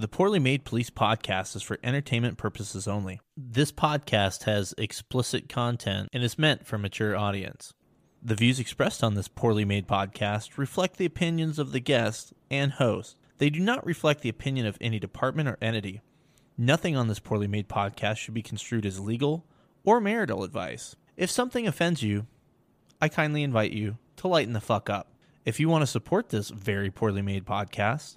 The Poorly Made Police podcast is for entertainment purposes only. This podcast has explicit content and is meant for mature audience. The views expressed on this poorly made podcast reflect the opinions of the guest and host. They do not reflect the opinion of any department or entity. Nothing on this poorly made podcast should be construed as legal or marital advice. If something offends you, I kindly invite you to lighten the fuck up. If you want to support this very poorly made podcast,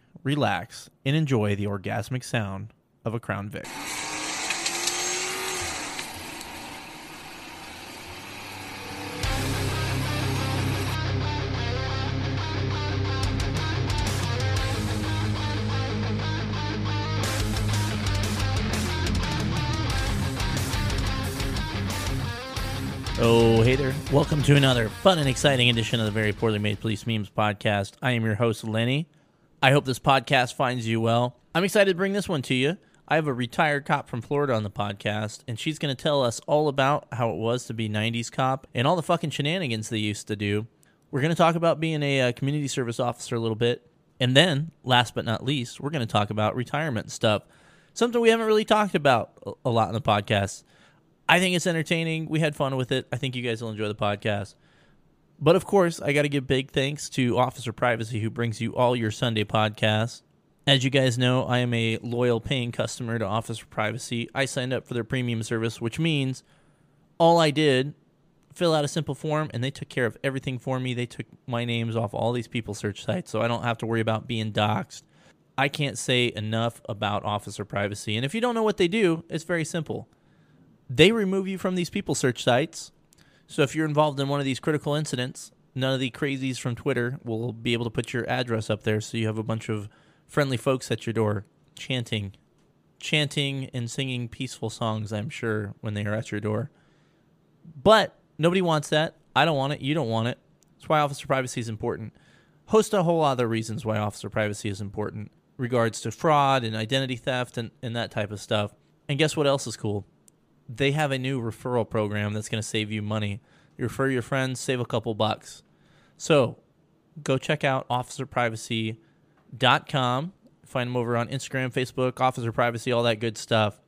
relax, and enjoy the orgasmic sound of a Crown Vic. Oh, hey there. Welcome to another fun and exciting edition of the Very Poorly Made Police Memes podcast. I am your host, Lenny. I hope this podcast finds you well. I'm excited to bring this one to you. I have a retired cop from Florida on the podcast, and she's going to tell us all about how it was to be 90s cop and all the fucking shenanigans they used to do. We're going to talk about being a, uh, community service officer a little bit. And then, last but not least, we're going to talk about retirement stuff. Something we haven't really talked about a lot in the podcast. I think it's entertaining. We had fun with it. I think you guys will enjoy the podcast. But of course, I got to give big thanks to Officer Privacy, who brings you all your Sunday podcasts. As you guys know, I am a loyal paying customer to Officer Privacy. I signed up for their premium service, which means all I did fill out a simple form and they took care of everything for me. They took my names off all these people search sites, so I don't have to worry about being doxxed. I can't say enough about Officer Privacy. And if you don't know what they do, it's very simple. They remove you from these people search sites so if you're involved in one of these critical incidents, none of the crazies from Twitter will be able to put your address up there. So you have a bunch of friendly folks at your door chanting, chanting and singing peaceful songs, I'm sure, when they are at your door. But nobody wants that. I don't want it. You don't want it. That's why officer privacy is important. Host a whole other reasons why officer privacy is important regards to fraud and identity theft and, and that type of stuff. And guess what else is cool? They have a new referral program that's going to save you money. You refer your friends, save a couple bucks. So go check out officerprivacy.com. Find them over on Instagram, Facebook, Officer Privacy, all that good stuff.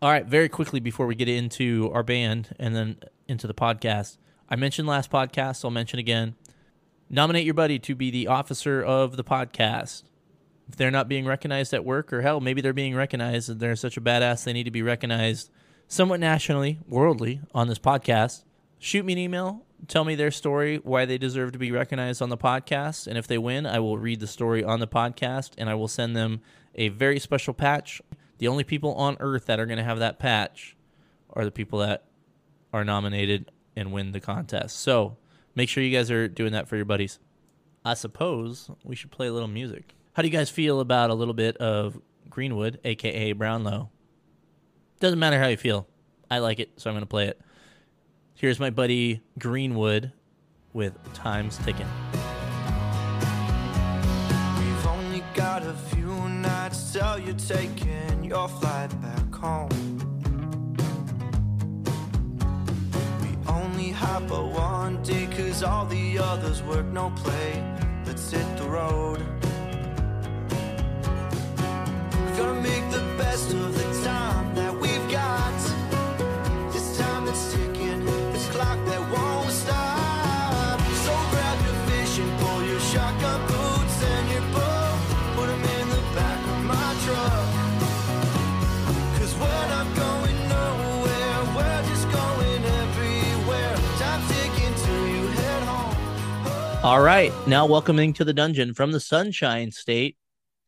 All right, very quickly before we get into our band and then into the podcast, I mentioned last podcast, I'll mention again. Nominate your buddy to be the officer of the podcast if they're not being recognized at work, or hell, maybe they're being recognized and they're such a badass they need to be recognized somewhat nationally, worldly on this podcast, shoot me an email. Tell me their story, why they deserve to be recognized on the podcast. And if they win, I will read the story on the podcast and I will send them a very special patch. The only people on earth that are going to have that patch are the people that are nominated and win the contest. So make sure you guys are doing that for your buddies. I suppose we should play a little music. How do you guys feel about a little bit of Greenwood, aka Brownlow? Doesn't matter how you feel. I like it, so I'm going to play it. Here's my buddy Greenwood with Time's Ticking. We've only got a few nights till you're taking your flight back home. We only have a one day, cause all the others work no play. Let's hit the road. Gonna make the best of the time that we've got. This time that's ticking, this clock that won't stop. So grab your fish and pull your shotgun boots and your bow. Put 'em in the back of my truck. Cause we're not going nowhere, we're just going everywhere. Time ticking till you head home. All right, now welcoming to the dungeon from the Sunshine State,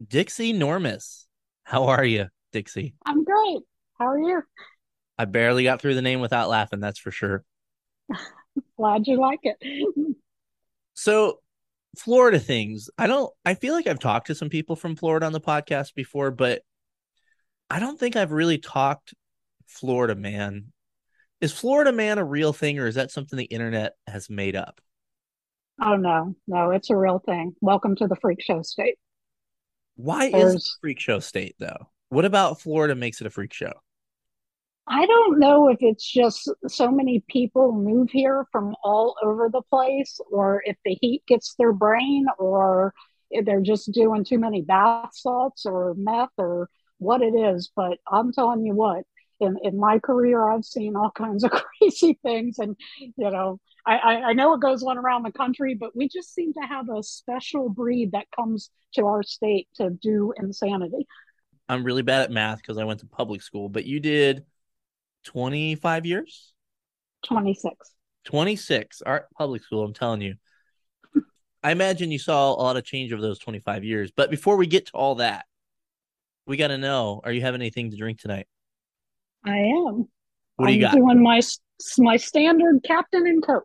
Dixie Normus. How are you, Dixie? I'm great. How are you? I barely got through the name without laughing, that's for sure. Glad you like it. So, Florida things. I don't I feel like I've talked to some people from Florida on the podcast before, but I don't think I've really talked Florida man. Is Florida man a real thing or is that something the internet has made up? Oh no, no, it's a real thing. Welcome to the freak show state. Why is it a freak show state though? What about Florida makes it a freak show? I don't know if it's just so many people move here from all over the place, or if the heat gets their brain, or if they're just doing too many bath salts or meth or what it is. But I'm telling you what, in, in my career, I've seen all kinds of crazy things. And, you know, I, I, I know it goes on around the country, but we just seem to have a special breed that comes to our state to do insanity. I'm really bad at math because I went to public school, but you did 25 years? 26. 26 art public school, I'm telling you. I imagine you saw a lot of change over those 25 years. But before we get to all that, we got to know are you having anything to drink tonight? I am. What do you I'm got? doing my my standard Captain and Coke.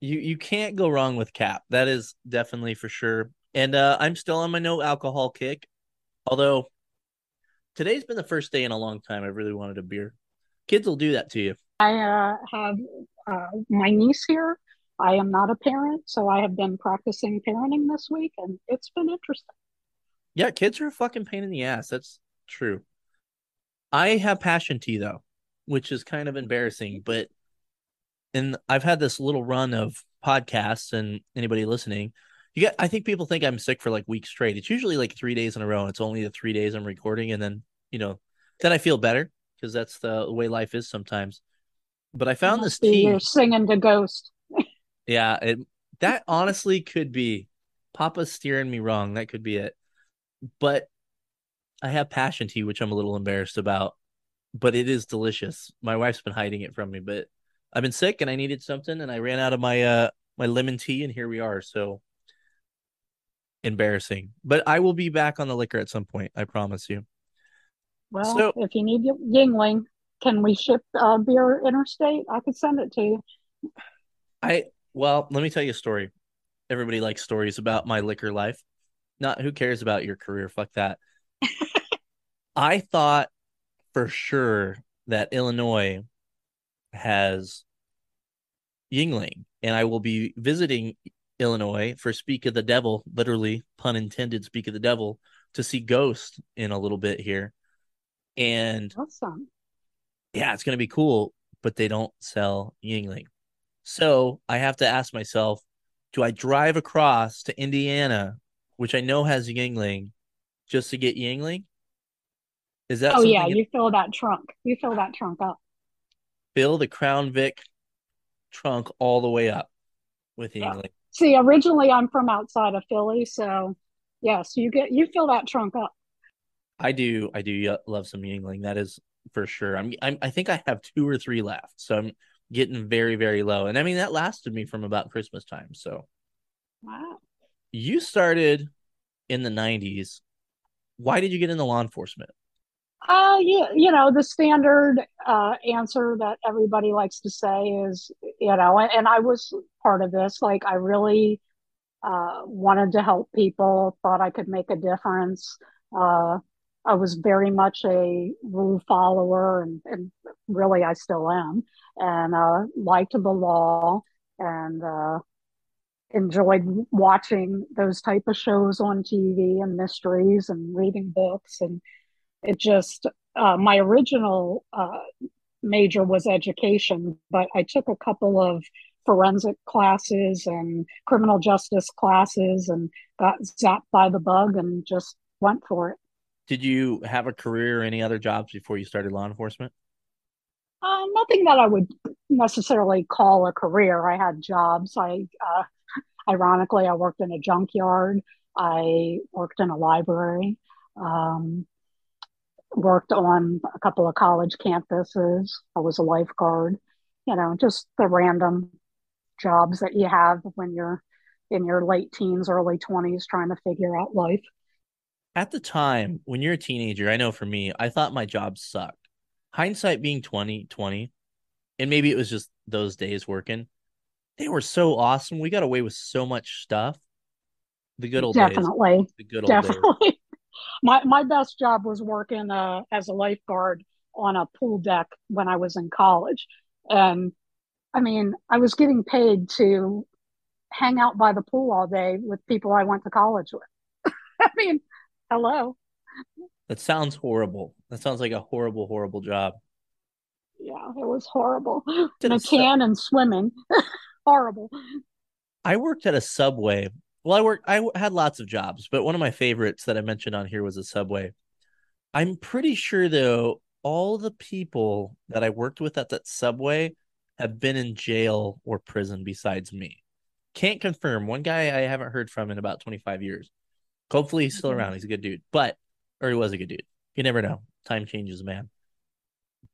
You you can't go wrong with Cap. That is definitely for sure. And uh, I'm still on my no alcohol kick. Although today's been the first day in a long time I really wanted a beer. Kids will do that to you. I uh, have uh, my niece here. I am not a parent, so I have been practicing parenting this week, and it's been interesting. Yeah, kids are a fucking pain in the ass. That's true. I have passion tea though, which is kind of embarrassing, but and I've had this little run of podcasts and anybody listening, you get I think people think I'm sick for like weeks straight. It's usually like 3 days in a row and it's only the 3 days I'm recording and then, you know, then I feel better because that's the way life is sometimes. But I found this tea. You're singing to Ghost. Yeah, it that honestly could be Papa's steering me wrong. That could be it. But I have passion tea, which I'm a little embarrassed about, but it is delicious. My wife's been hiding it from me, but I've been sick and I needed something and I ran out of my uh my lemon tea and here we are. So embarrassing. But I will be back on the liquor at some point, I promise you. Well, So- if you need Yuengling, can we ship uh, beer interstate? I could send it to you. I well, let me tell you a story. Everybody likes stories about my liquor life. Not who cares about your career, fuck that. I thought for sure that Illinois has Yuengling, and I will be visiting Illinois for Speak of the Devil, literally pun intended, Speak of the Devil, to see Ghost in a little bit here. And Awesome. yeah, it's gonna be cool, but they don't sell Yuengling. So I have to ask myself, do I drive across to Indiana, which I know has Yuengling, just to get Yuengling? Is that Oh yeah, you fill that trunk. You fill that trunk up. fill the Crown Vic trunk all the way up with Yeah. Yuengling? See, originally I'm from outside of Philly, so yes, you get you fill that trunk up. I do, I do love some Yuengling. That is for sure. I'm, I'm, I think I have two or three left, so I'm getting very, very low. And I mean that lasted me from about Christmas time. So Wow. you started in the 90s. Why did you get into law enforcement? Uh, yeah, you know, the standard uh, answer that everybody likes to say is, you know, and, and I was part of this. Like, I really uh, wanted to help people, thought I could make a difference. Uh, I was very much a rule follower, and, and really I still am, and uh, liked the law and uh, enjoyed watching those type of shows on TV and mysteries and reading books and it just uh, my original uh, major was education, but I took a couple of forensic classes and criminal justice classes and got zapped by the bug and just went for it. Did you have a career or any other jobs before you started law enforcement? Uh, nothing that I would necessarily call a career. I had jobs. I, uh, ironically, I worked in a junkyard. I worked in a library. Um, worked on a couple of college campuses. I was a lifeguard. You know, just the random jobs that you have when you're in your late teens, early 20s trying to figure out life. At the time, when you're a teenager, I know for me, I thought my job sucked. Hindsight being 20, 20, and maybe it was just those days working. They were so awesome. We got away with so much stuff. The good old days. Definitely, The good old days. My my best job was working uh, as a lifeguard on a pool deck when I was in college, and I mean, I was getting paid to hang out by the pool all day with people I went to college with. I mean, hello. That sounds horrible. That sounds like a horrible, horrible job. Yeah, it was horrible. Did In a a sub- can and swimming. horrible. I worked at a Subway. Well, I worked. I had lots of jobs, but one of my favorites that I mentioned on here was a Subway. I'm pretty sure though, all the people that I worked with at that Subway have been in jail or prison besides me. Can't confirm. One guy I haven't heard from in about 25 years. Hopefully he's still around. He's a good dude, but or he was a good dude. You never know. Time changes, man.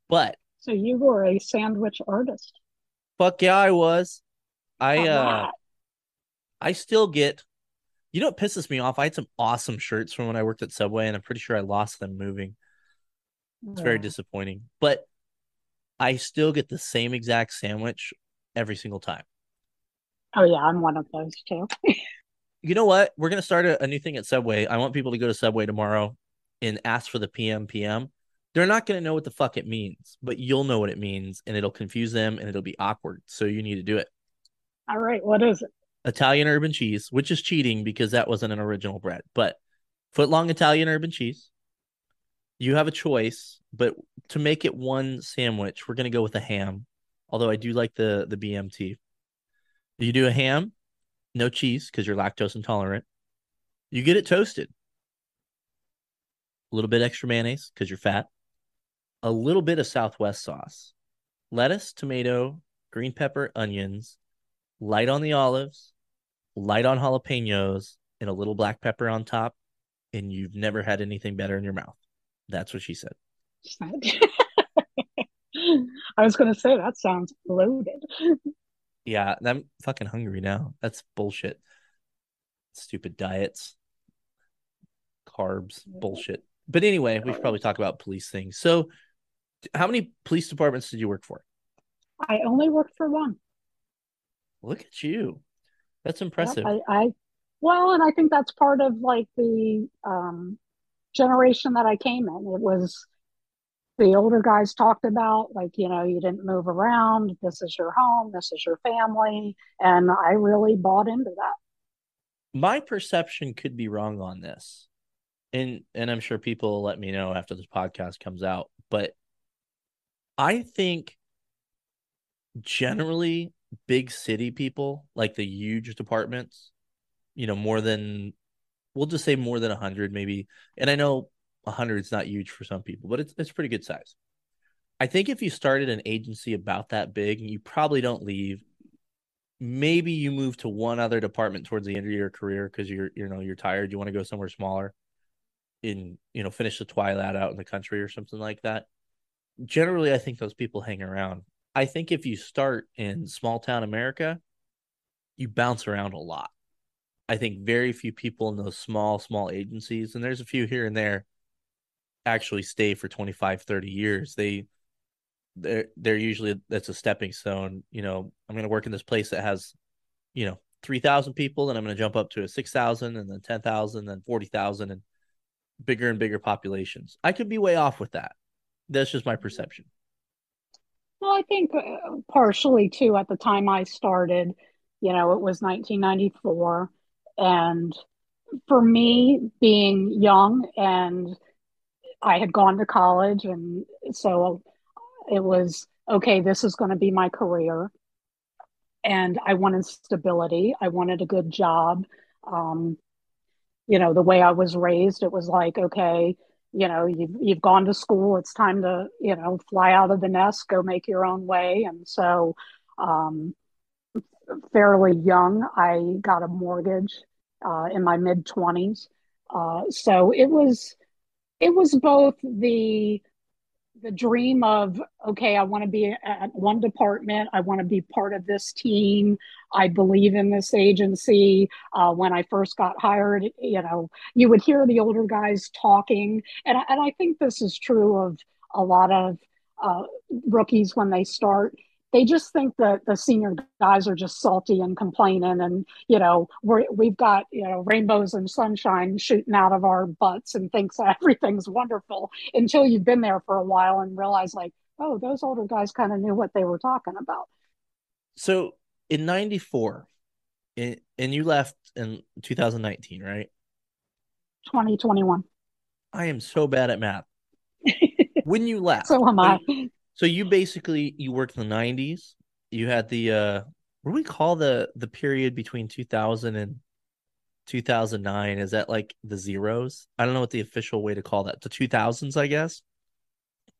But So you were a sandwich artist. fuck yeah, I was. I uh. I still get you know what pisses me off? I had some awesome shirts from when I worked at Subway, and I'm pretty sure I lost them moving. It's very disappointing. But I still get the same exact sandwich every single time. Oh yeah, I'm one of those too. You know what? We're gonna start a, a new thing at Subway. I want people to go to Subway tomorrow and ask for the PM PM. They're not gonna know what the fuck it means, but you'll know what it means, and it'll confuse them and it'll be awkward. So you need to do it. All right, what is it? Italian urban cheese, which is cheating because that wasn't an original bread, but foot long Italian urban cheese. You have a choice, but to make it one sandwich, we're gonna go with a ham. Although I do like the the BMT. You do a ham, no cheese because you're lactose intolerant. You get it toasted. A little bit extra mayonnaise because you're fat. A little bit of Southwest sauce, lettuce, tomato, green pepper, onions, light on the olives, light on jalapenos, and a little black pepper on top. And you've never had anything better in your mouth. That's what she said. I was going to say that sounds loaded. Yeah, I'm fucking hungry now. That's bullshit. Stupid diets, carbs, bullshit. But anyway, we should probably talk about police things. So, how many police departments did you work for? I only worked for one. Look at you. That's Yep, impressive. I, I well, and I think that's part of like the um, generation that I came in. It was the older guys talked about like you know you didn't move around. This is your home. This is your family, and I really bought into that. My perception could be wrong on this. And and I'm sure people will let me know after this podcast comes out, but I think generally big city people, like the huge departments, you know, more than we'll just say more than 100 maybe. And I know 100 is not huge for some people, but it's it's pretty good size. I think if you started an agency about that big, you probably don't leave. Maybe you move to one other department towards the end of your career because you're you know you're tired. You want to go somewhere smaller, in you know finish the twilight out in the country or something like that. Generally, I think those people hang around. I think if you start in small town America, you bounce around a lot. I think very few people in those small small agencies, and there's a few here and there, actually stay for 25, 30 years. They they're they're usually that's a stepping stone. You know, I'm gonna work in this place that has, you know, three thousand people, and I'm gonna jump up to a six thousand, and then ten thousand, then forty thousand, and bigger and bigger populations. I could be way off with that. That's just my mm-hmm. perception. Well, I think uh, partially too, at the time I started, you know, it was 1994. And for me, being young and I had gone to college, and so it was okay, this is going to be my career. And I wanted stability, I wanted a good job. Um, you know, the way I was raised, it was like, okay, you know, you've you've gone to school, it's time to, you know, fly out of the nest, go make your own way. And so, um, fairly young, I got a mortgage uh, in my mid 20s. Uh, so it was it was both the the dream of okay i want to be at one department i want to be part of this team i believe in this agency uh, when i first got hired you know you would hear the older guys talking and, and i think this is true of a lot of uh, rookies when they start they just think that the senior guys are just salty and complaining and you know we're, we've got you know rainbows and sunshine shooting out of our butts and thinks everything's wonderful until you've been there for a while and realize like oh those older guys kind of knew what they were talking about So in 94, and you left in 2019, right? 2021 I am so bad at math. When you left, so am i So you basically you worked in the 90s. You had the uh what do we call the the period between 2000 and 2009? Is that like the zeros? I don't know what the official way to call that. The 2000s, I guess.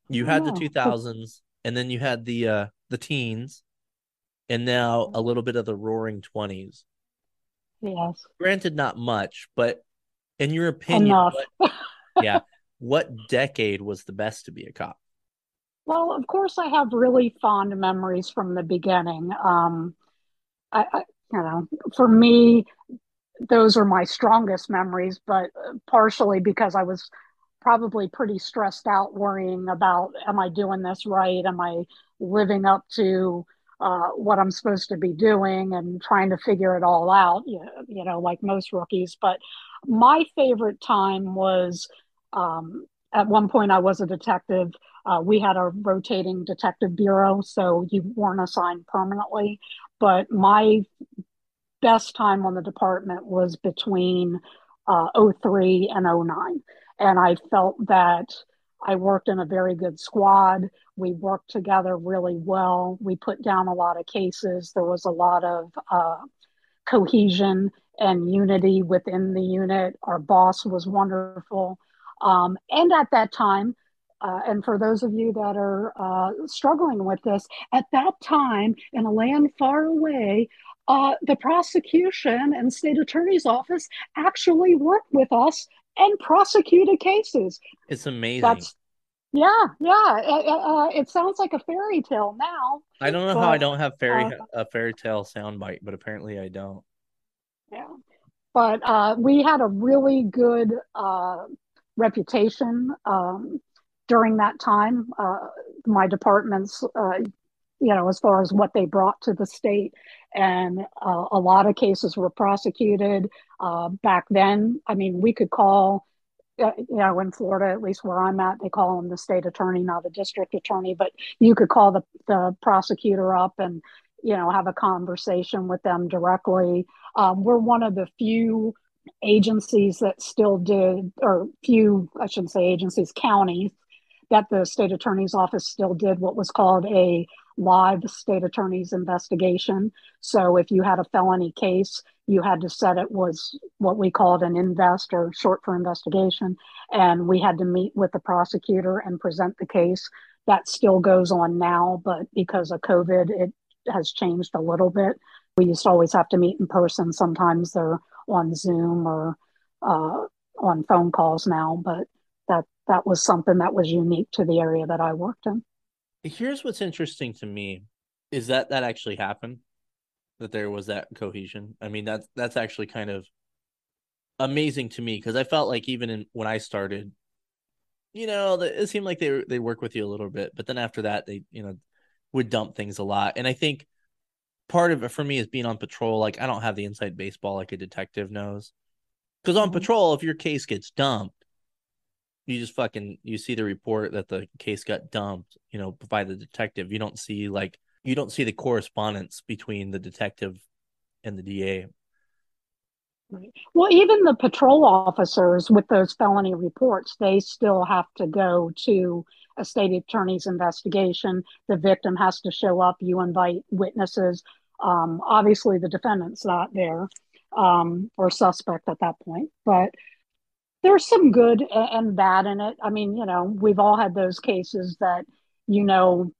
You had the Oh. 2000s and then you had the uh the teens and now a little bit of the roaring 20s. yes Granted not much, but in your opinion, what, yeah, what decade was the best to be a cop? Well, of course, I have really fond memories from the beginning. Um, I, I, you know, for me, those are my strongest memories, but uh, partially because I was probably pretty stressed out worrying about, am I doing this right? Am I living up to uh, what I'm supposed to be doing and trying to figure it all out, you you know, like most rookies. But my favorite time was um, at one point I was a detective. Uh, we had a rotating detective bureau, so you weren't assigned permanently. But my best time on the department was between uh, 03 and 09. And I felt that I worked in a very good squad. We worked together really well. We put down a lot of cases. There was a lot of uh, cohesion and unity within the unit. Our boss was wonderful. Um, and at that time, uh, and for those of you that are uh, struggling with this, at that time in a land far away, uh, the prosecution and state attorney's office actually worked with us and prosecuted cases. It's amazing. That's yeah, yeah. It, uh, it sounds like a fairy tale now. I don't know how I don't have fairy uh, a fairy tale soundbite, but apparently I don't. Yeah. But uh, we had a really good uh, reputation um, during that time. Uh, my department's, uh, you know, as far as what they brought to the state, and uh, a lot of cases were prosecuted uh, back then. I mean, we could call. Uh, you know, in Florida, at least where I'm at, they call them the state attorney, not the district attorney. But you could call the the prosecutor up and you know have a conversation with them directly. Um, we're one of the few agencies that still did, or few, I shouldn't say agencies, counties that the state attorney's office still did what was called a live state attorney's investigation. So if you had a felony case, you had to set it was what we called an invest or short for investigation. And we had to meet with the prosecutor and present the case. That still goes on now, but because of COVID, it has changed a little bit. We used to always have to meet in person. Sometimes they're on Zoom or uh, on phone calls now, but that that was something that was unique to the area that I worked in. Here's what's interesting to me is that that actually happened, that there was that cohesion. I mean, that's that's actually kind of amazing to me because I felt like even in when I started, you know, the, it seemed like they they work with you a little bit, but then after that, they you know would dump things a lot, and I think part of it for me is being on patrol. Like I don't have the inside baseball like a detective knows, because on Mhm. patrol, if your case gets dumped you just fucking you see the report that the case got dumped you know by the detective you don't see like you don't see the correspondence between the detective and the da Well, even the patrol officers with those felony reports, they still have to go to a state attorney's investigation. The victim has to show up. You invite witnesses. Um, obviously, the defendant's not there um, or suspect at that point, but there's some good and bad in it. I mean, you know, we've all had those cases that, you know,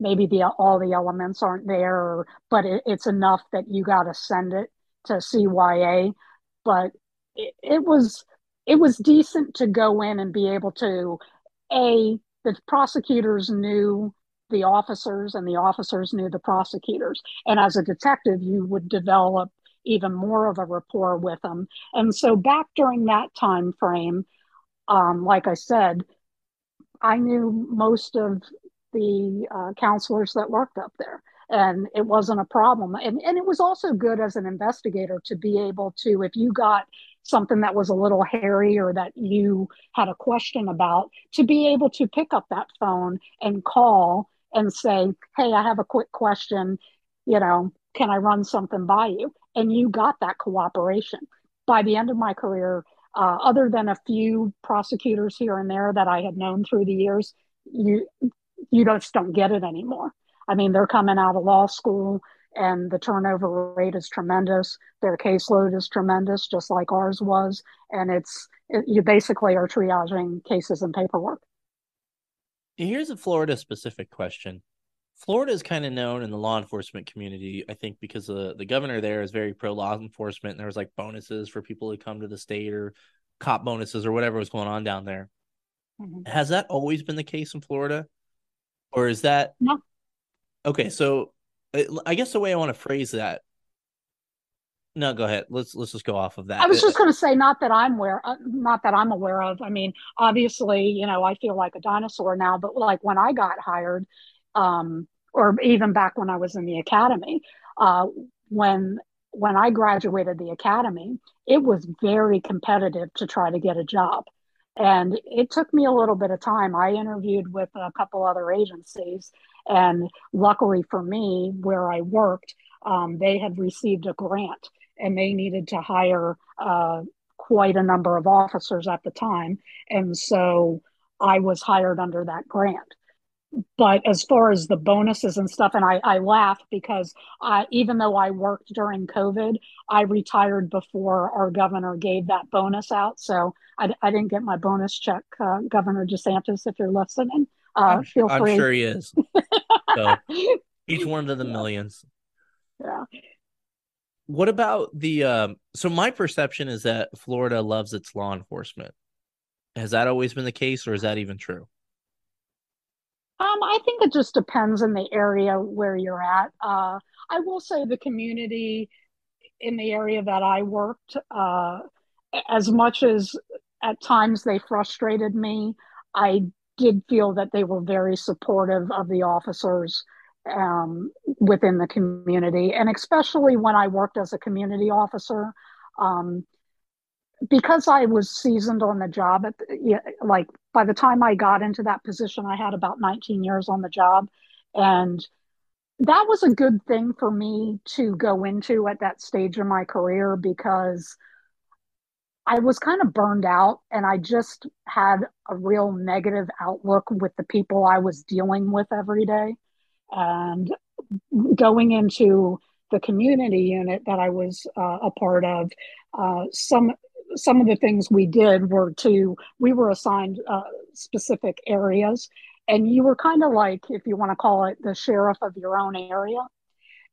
maybe the all the elements aren't there, or, but it, it's enough that you got to send it to CYA. But it, it was it was decent to go in and be able to a the prosecutors knew the officers and the officers knew the prosecutors, and as a detective, you would develop even more of a rapport with them. And so back during that time frame, um, like I said, I knew most of the uh, counselors that worked up there. And it wasn't a problem. And, and it was also good as an investigator to be able to if you got something that was a little hairy or that you had a question about to be able to pick up that phone and call and say hey i have a quick question. You know can i run something by you? And you got that cooperation. By the end of my career uh, other than a few prosecutors here and there that i had known through the years you you just don't get it anymore. I mean, they're coming out of law school and the turnover rate is tremendous. Their caseload is tremendous, just like ours was. And it's, it, you basically are triaging cases and paperwork. Here's a Florida specific question. Florida is kind of known in the law enforcement community, I think, because the, the governor there is very pro law enforcement. And there was like bonuses for people to come to the state or cop bonuses or whatever was going on down there. Mm-hmm. Has that always been the case in Florida? Or is that no. Okay, so I guess the way I want to phrase that. No, go ahead. Let's let's just go off of that. I was just going to say, not that I'm aware, uh, not that I'm aware of. I mean, obviously, you know, I feel like a dinosaur now, but like when I got hired, um, or even back when I was in the academy, uh, when when I graduated the academy, it was very competitive to try to get a job. And it took me a little bit of time. I interviewed with a couple other agencies, and luckily for me, where I worked, um, they had received a grant and they needed to hire uh, quite a number of officers at the time. And so I was hired under that grant but as far as the bonuses and stuff, and I, I laugh because I, even though I worked during COVID, I retired before our governor gave that bonus out. So I, I didn't get my bonus check, uh, Governor DeSantis, if you're listening. Uh, I'm, free. I'm sure he is. so each one of the millions. Yeah. What about the? Um, so my perception is that Florida loves its law enforcement. Has that always been the case, or is that even true? Um, I think it just depends on the area where you're at. Uh, I will say the community in the area that I worked, uh, as much as at times they frustrated me, I did feel that they were very supportive of the officers um, within the community. And especially when I worked as a community officer, um, because I was seasoned on the job, at the, like by the time I got into that position, I had about 19 years on the job. And that was a good thing for me to go into at that stage of my career because I was kind of burned out and I just had a real negative outlook with the people I was dealing with every day. And going into the community unit that I was uh, a part of, uh, some some of the things we did were to we were assigned uh, specific areas and you were kind of like if you want to call it the sheriff of your own area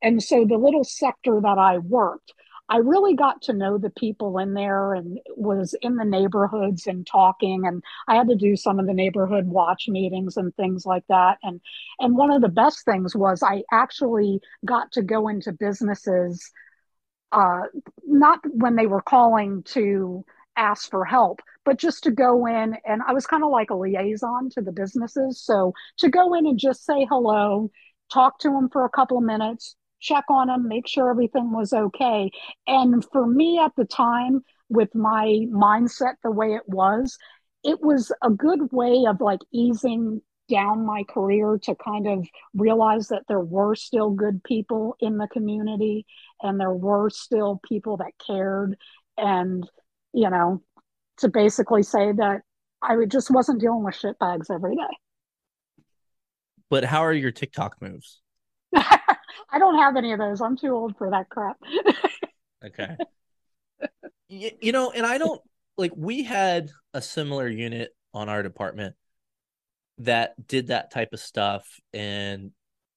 and so the little sector that i worked i really got to know the people in there and was in the neighborhoods and talking and i had to do some of the neighborhood watch meetings and things like that and and one of the best things was i actually got to go into businesses uh, not when they were calling to ask for help, but just to go in and I was kind of like a liaison to the businesses. So to go in and just say hello, talk to them for a couple of minutes, check on them, make sure everything was okay. And for me at the time, with my mindset the way it was, it was a good way of like easing down my career to kind of realize that there were still good people in the community and there were still people that cared. And you know to basically say that i just wasn't dealing with shit bags every day. But how are your tiktok moves i don't have any of those. I'm too old for that crap. Okay. You, you know and i don't like we had a similar unit on our department that did that type of stuff and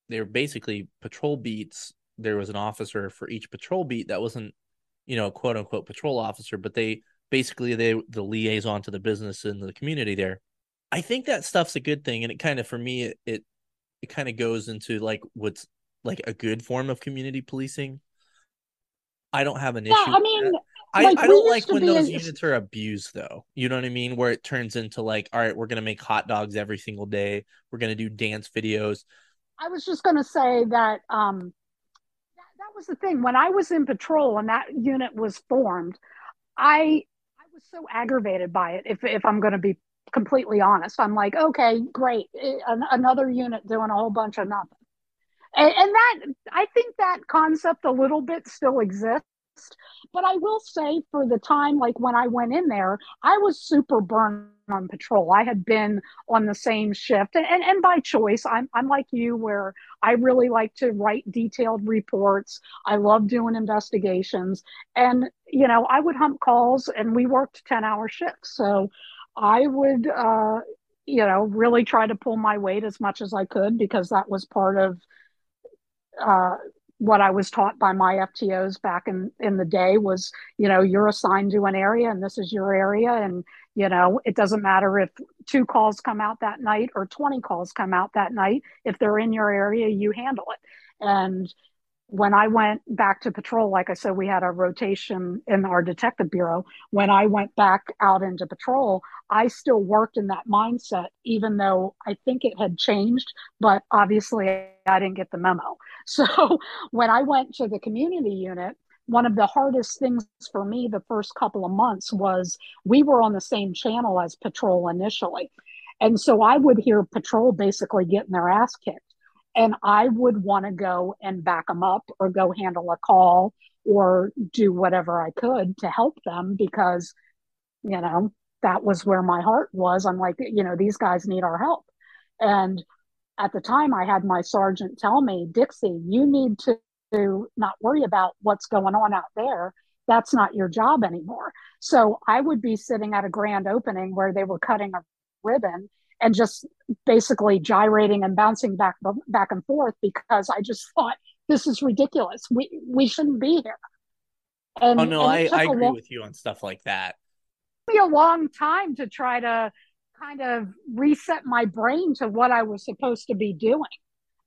they were basically patrol beats. There was an officer for each patrol beat that wasn't you know quote unquote patrol officer but they basically they the liaison to the business and the community there. I think that stuff's a good thing and it kind of for me it it, it kind of goes into like what's like a good form of community policing i don't have an yeah, issue i mean I, Like, I don't like when those in- units are abused though. You know what I mean? Where it turns into like, all right, we're gonna make hot dogs every single day. We're gonna do dance videos. I was just going to say that um, that, that was the thing. When I was in patrol and that unit was formed, I I was so aggravated by it. If if I'm going to be completely honest, I'm like, okay, great, Eh, an, another unit doing a whole bunch of nothing. And, and that I think that concept a little bit still exists. But I will say, for the time, like when I went in there, I was super burned on patrol. I had been on the same shift, and, and, and by choice. I'm I'm like you, where I really like to write detailed reports. I love doing investigations, and you know, I would hump calls, and we worked ten hour shifts, so I would, uh, you know, really try to pull my weight as much as I could because that was part of uh, what I was taught by my FTOs back in in the day was, you know, you're assigned to an area and this is your area, and you know, it doesn't matter if two calls come out that night or 20 calls come out that night. If they're in your area, you handle it. And when I went back to patrol, like I said, we had a rotation in our detective bureau. When I went back out into patrol, I still worked in that mindset, even though I think it had changed, but obviously I didn't get the memo. So when I went to the community unit, one of the hardest things for me the first couple of months was we were on the same channel as patrol initially. And so I would hear patrol basically getting their ass kicked and I would want to go and back them up or go handle a call or do whatever I could to help them because, you know, that was where my heart was. I'm like, you know, these guys need our help. And at the time, I had my sergeant tell me, Dixie, you need to, not worry about what's going on out there. That's not your job anymore. So I would be sitting at a grand opening where they were cutting a ribbon and just basically gyrating and bouncing back back and forth because I just thought this is ridiculous. We we shouldn't be here. And, Oh no, I, I agree long, with you on stuff like that. It took me a long time to try to kind of reset my brain to what I was supposed to be doing.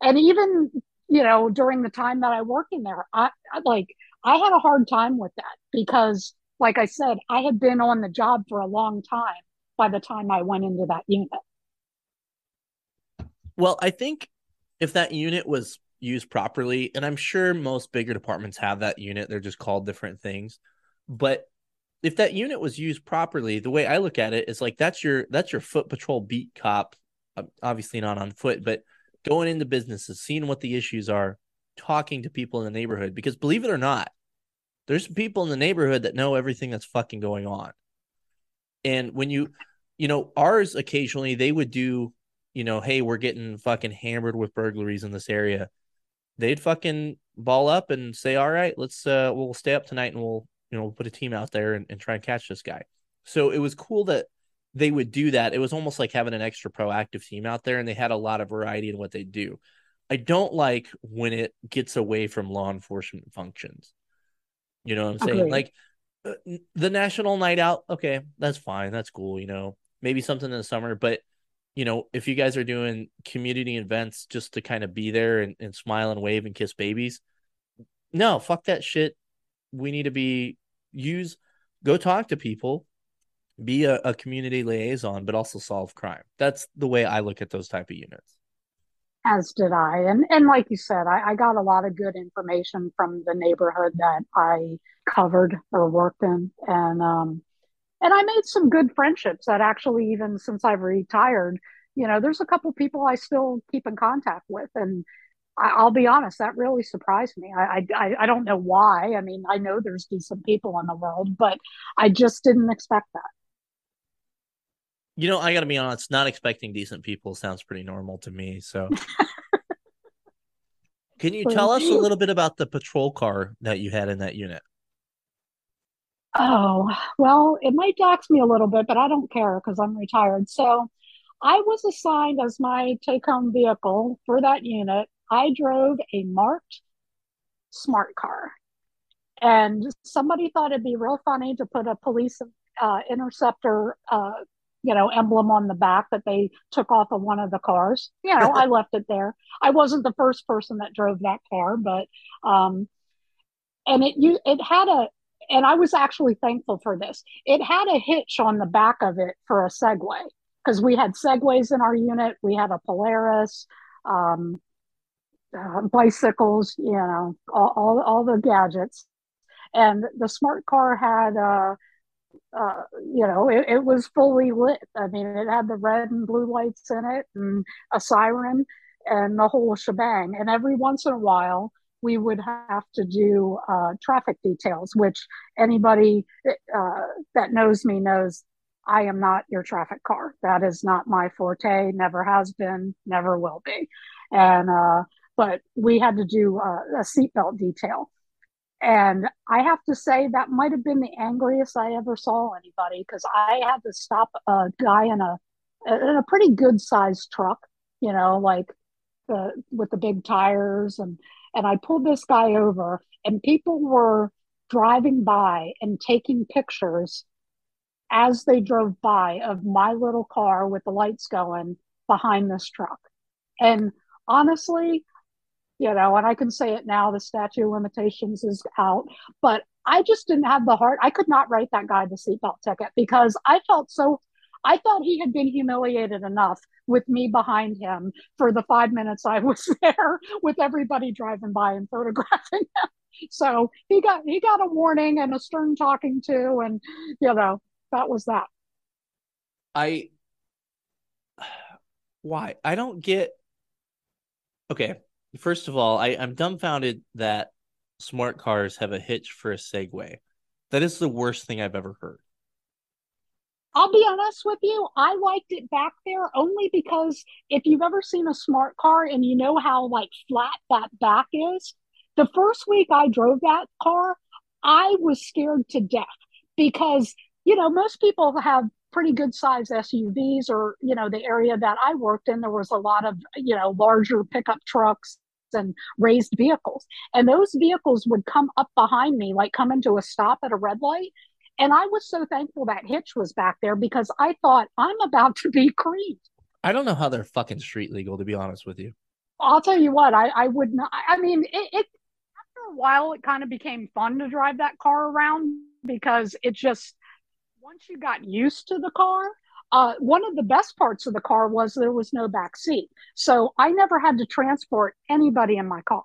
And even you know during the time that I worked in there, I, I like I had a hard time with that because, like I said, I had been on the job for a long time by the time I went into that unit. Well, I think if that unit was used properly, and I'm sure most bigger departments have that unit, they're just called different things. But if that unit was used properly, the way I look at it is like that's your that's your foot patrol beat cop, obviously not on foot, but going into businesses, seeing what the issues are, talking to people in the neighborhood. Because believe it or not, there's people in the neighborhood that know everything that's fucking going on. And when you, you know, ours occasionally they would do you know, hey, we're getting fucking hammered with burglaries in this area, they'd fucking ball up and say, all right, let's uh we'll stay up tonight and we'll you know we'll put a team out there and, and try and catch this guy. So it was cool that they would do that. It was almost like having an extra proactive team out there and they had a lot of variety in what they do. I don't like when it gets away from law enforcement functions. You know what I'm saying? Agreed. Like uh, the national night out, okay, that's fine. That's cool, you know. Maybe something in the summer, but you know, if you guys are doing community events just to kind of be there and, and smile and wave and kiss babies, no, fuck that shit. We need to be use go talk to people, be a, a community liaison, but also solve crime. That's the way I look at those type of units. as did I. And and like you said, I, I got a lot of good information from the neighborhood that I covered or worked in. And um and I made some good friendships that actually even since I've retired, you know, there's a couple people I still keep in contact with. And I, I'll be honest, that really surprised me. I, I I don't know why. I mean, I know there's decent people in the world, but I just didn't expect that. You know, I got to be honest, not expecting decent people sounds pretty normal to me. So, can you tell us a little bit about the patrol car that you had in that unit? Oh, well, it might dox me a little bit, but I don't care because I'm retired. So I was assigned as my take home vehicle for that unit. I drove a marked smart car. And somebody thought it'd be real funny to put a police uh, interceptor, uh, you know, emblem on the back that they took off of one of the cars. You know, I left it there. I wasn't the first person that drove that car, but um, and it you it had a and I was actually thankful for this. It had a hitch on the back of it for a Segway because we had Segways in our unit. We had a Polaris, um, uh, bicycles, you know, all, all, all the gadgets. And the smart car had, uh, uh, you know, it, it was fully lit. I mean, it had the red and blue lights in it and a siren and the whole shebang. And every once in a while, we would have to do uh, traffic details, which anybody uh, that knows me knows I am not your traffic car. That is not my forte, never has been, never will be. And, uh, but we had to do uh, a seatbelt detail. And I have to say that might have been the angriest I ever saw anybody because I had to stop a guy in a in a pretty good sized truck, you know, like the with the big tires and and I pulled this guy over and people were driving by and taking pictures as they drove by of my little car with the lights going behind this truck. And honestly, you know, and I can say it now, the statute of limitations is out, but I just didn't have the heart. I could not write that guy the seatbelt ticket because I felt so, I thought he had been humiliated enough with me behind him for the five minutes I was there with everybody driving by and photographing him. So he got he got a warning and a stern talking to, and you know that was that. I why I don't get. Okay, first of all, I, I'm dumbfounded that smart cars have a hitch for a Segway. That is the worst thing I've ever heard. I'll be honest with you, I liked it back there only because if you've ever seen a smart car and you know how like flat that back is, the first week I drove that car, I was scared to death because, you know, most people have pretty good size SUVs or, you know, the area that I worked in, there was a lot of, you know, larger pickup trucks and raised vehicles. And those vehicles would come up behind me, like come into a stop at a red light. And I was so thankful that Hitch was back there because I thought I'm about to be creamed. I don't know how they're fucking street legal, to be honest with you. I'll tell you what, I, I would not. I mean, it, it after a while, it kind of became fun to drive that car around because it just once you got used to the car. Uh, one of the best parts of the car was there was no back seat, so I never had to transport anybody in my car.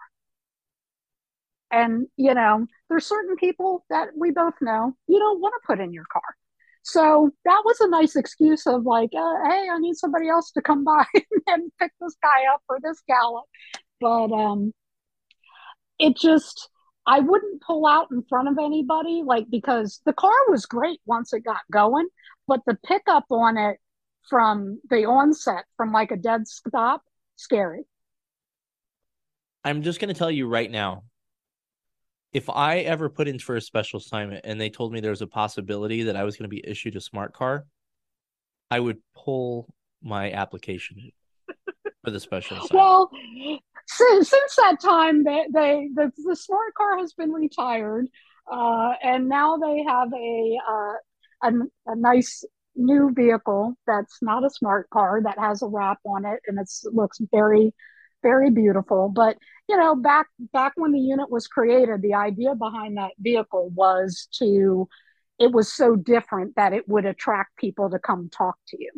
And you know, there's certain people that we both know you don't want to put in your car. So that was a nice excuse of like, uh, hey, I need somebody else to come by and pick this guy up for this gallop. But um, it just, I wouldn't pull out in front of anybody, like, because the car was great once it got going, but the pickup on it from the onset, from like a dead stop, scary. I'm just going to tell you right now if I ever put in for a special assignment and they told me there was a possibility that I was going to be issued a smart car, I would pull my application for the special assignment. Well, since, since that time, they, they the, the smart car has been retired, uh, and now they have a, uh, a a nice new vehicle that's not a smart car that has a wrap on it, and it looks very very beautiful. But you know, back back when the unit was created, the idea behind that vehicle was to it was so different that it would attract people to come talk to you,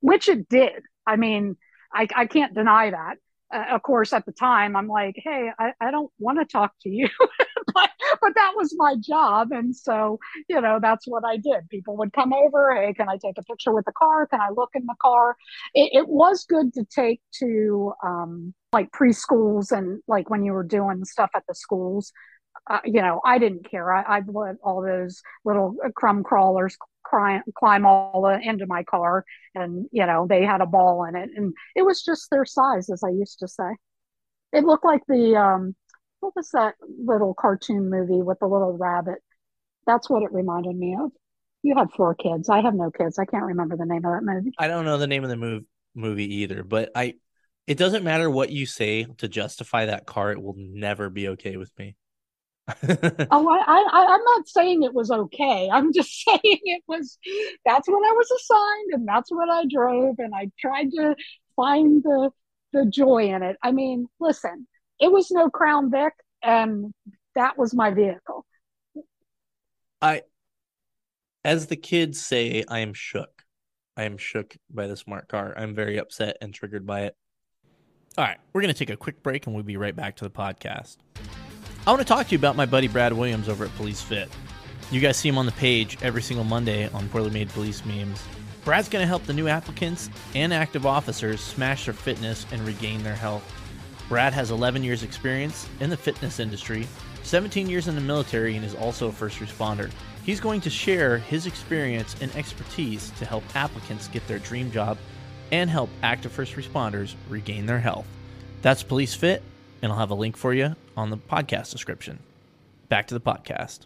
which it did. I mean, I, I can't deny that. Uh, of course, at the time, I'm like, hey, I, I don't want to talk to you, but but that was my job, and so you know that's what I did. People would come over, hey, can I take a picture with the car? Can I look in the car? It, it was good to take to um, like preschools and like when you were doing stuff at the schools. Uh, you know, I didn't care. I, I'd let all those little crumb crawlers climb, climb all the, into my car and you know they had a ball in it. And it was just their size as i used to say. It looked like the um what was that little cartoon movie with the little rabbit? That's what it reminded me of. You had four kids. I have no kids. I can't remember the name of that movie. I don't know the name of the move, movie either, but I it doesn't matter what you say to justify that car, it will never be okay with me. oh I, I i'm not saying it was okay i'm just saying it was that's what i was assigned and that's what i drove and i tried to find the the joy in it i mean listen it was no crown vic and that was my vehicle I, as the kids say, I am shook. I am shook by the smart car. I'm very upset and triggered by it. All right, we're going to take a quick break and we'll be right back to the podcast. I want to talk to you about my buddy Brad Williams over at Police Fit. You guys see him on the page every single Monday on Poorly Made Police Memes. Brad's going to help the new applicants and active officers smash their fitness and regain their health. Brad has 11 years' experience in the fitness industry, 17 years in the military, and is also a first responder. He's going to share his experience and expertise to help applicants get their dream job and help active first responders regain their health. That's Police Fit, and I'll have a link for you on the podcast description. Back to the podcast.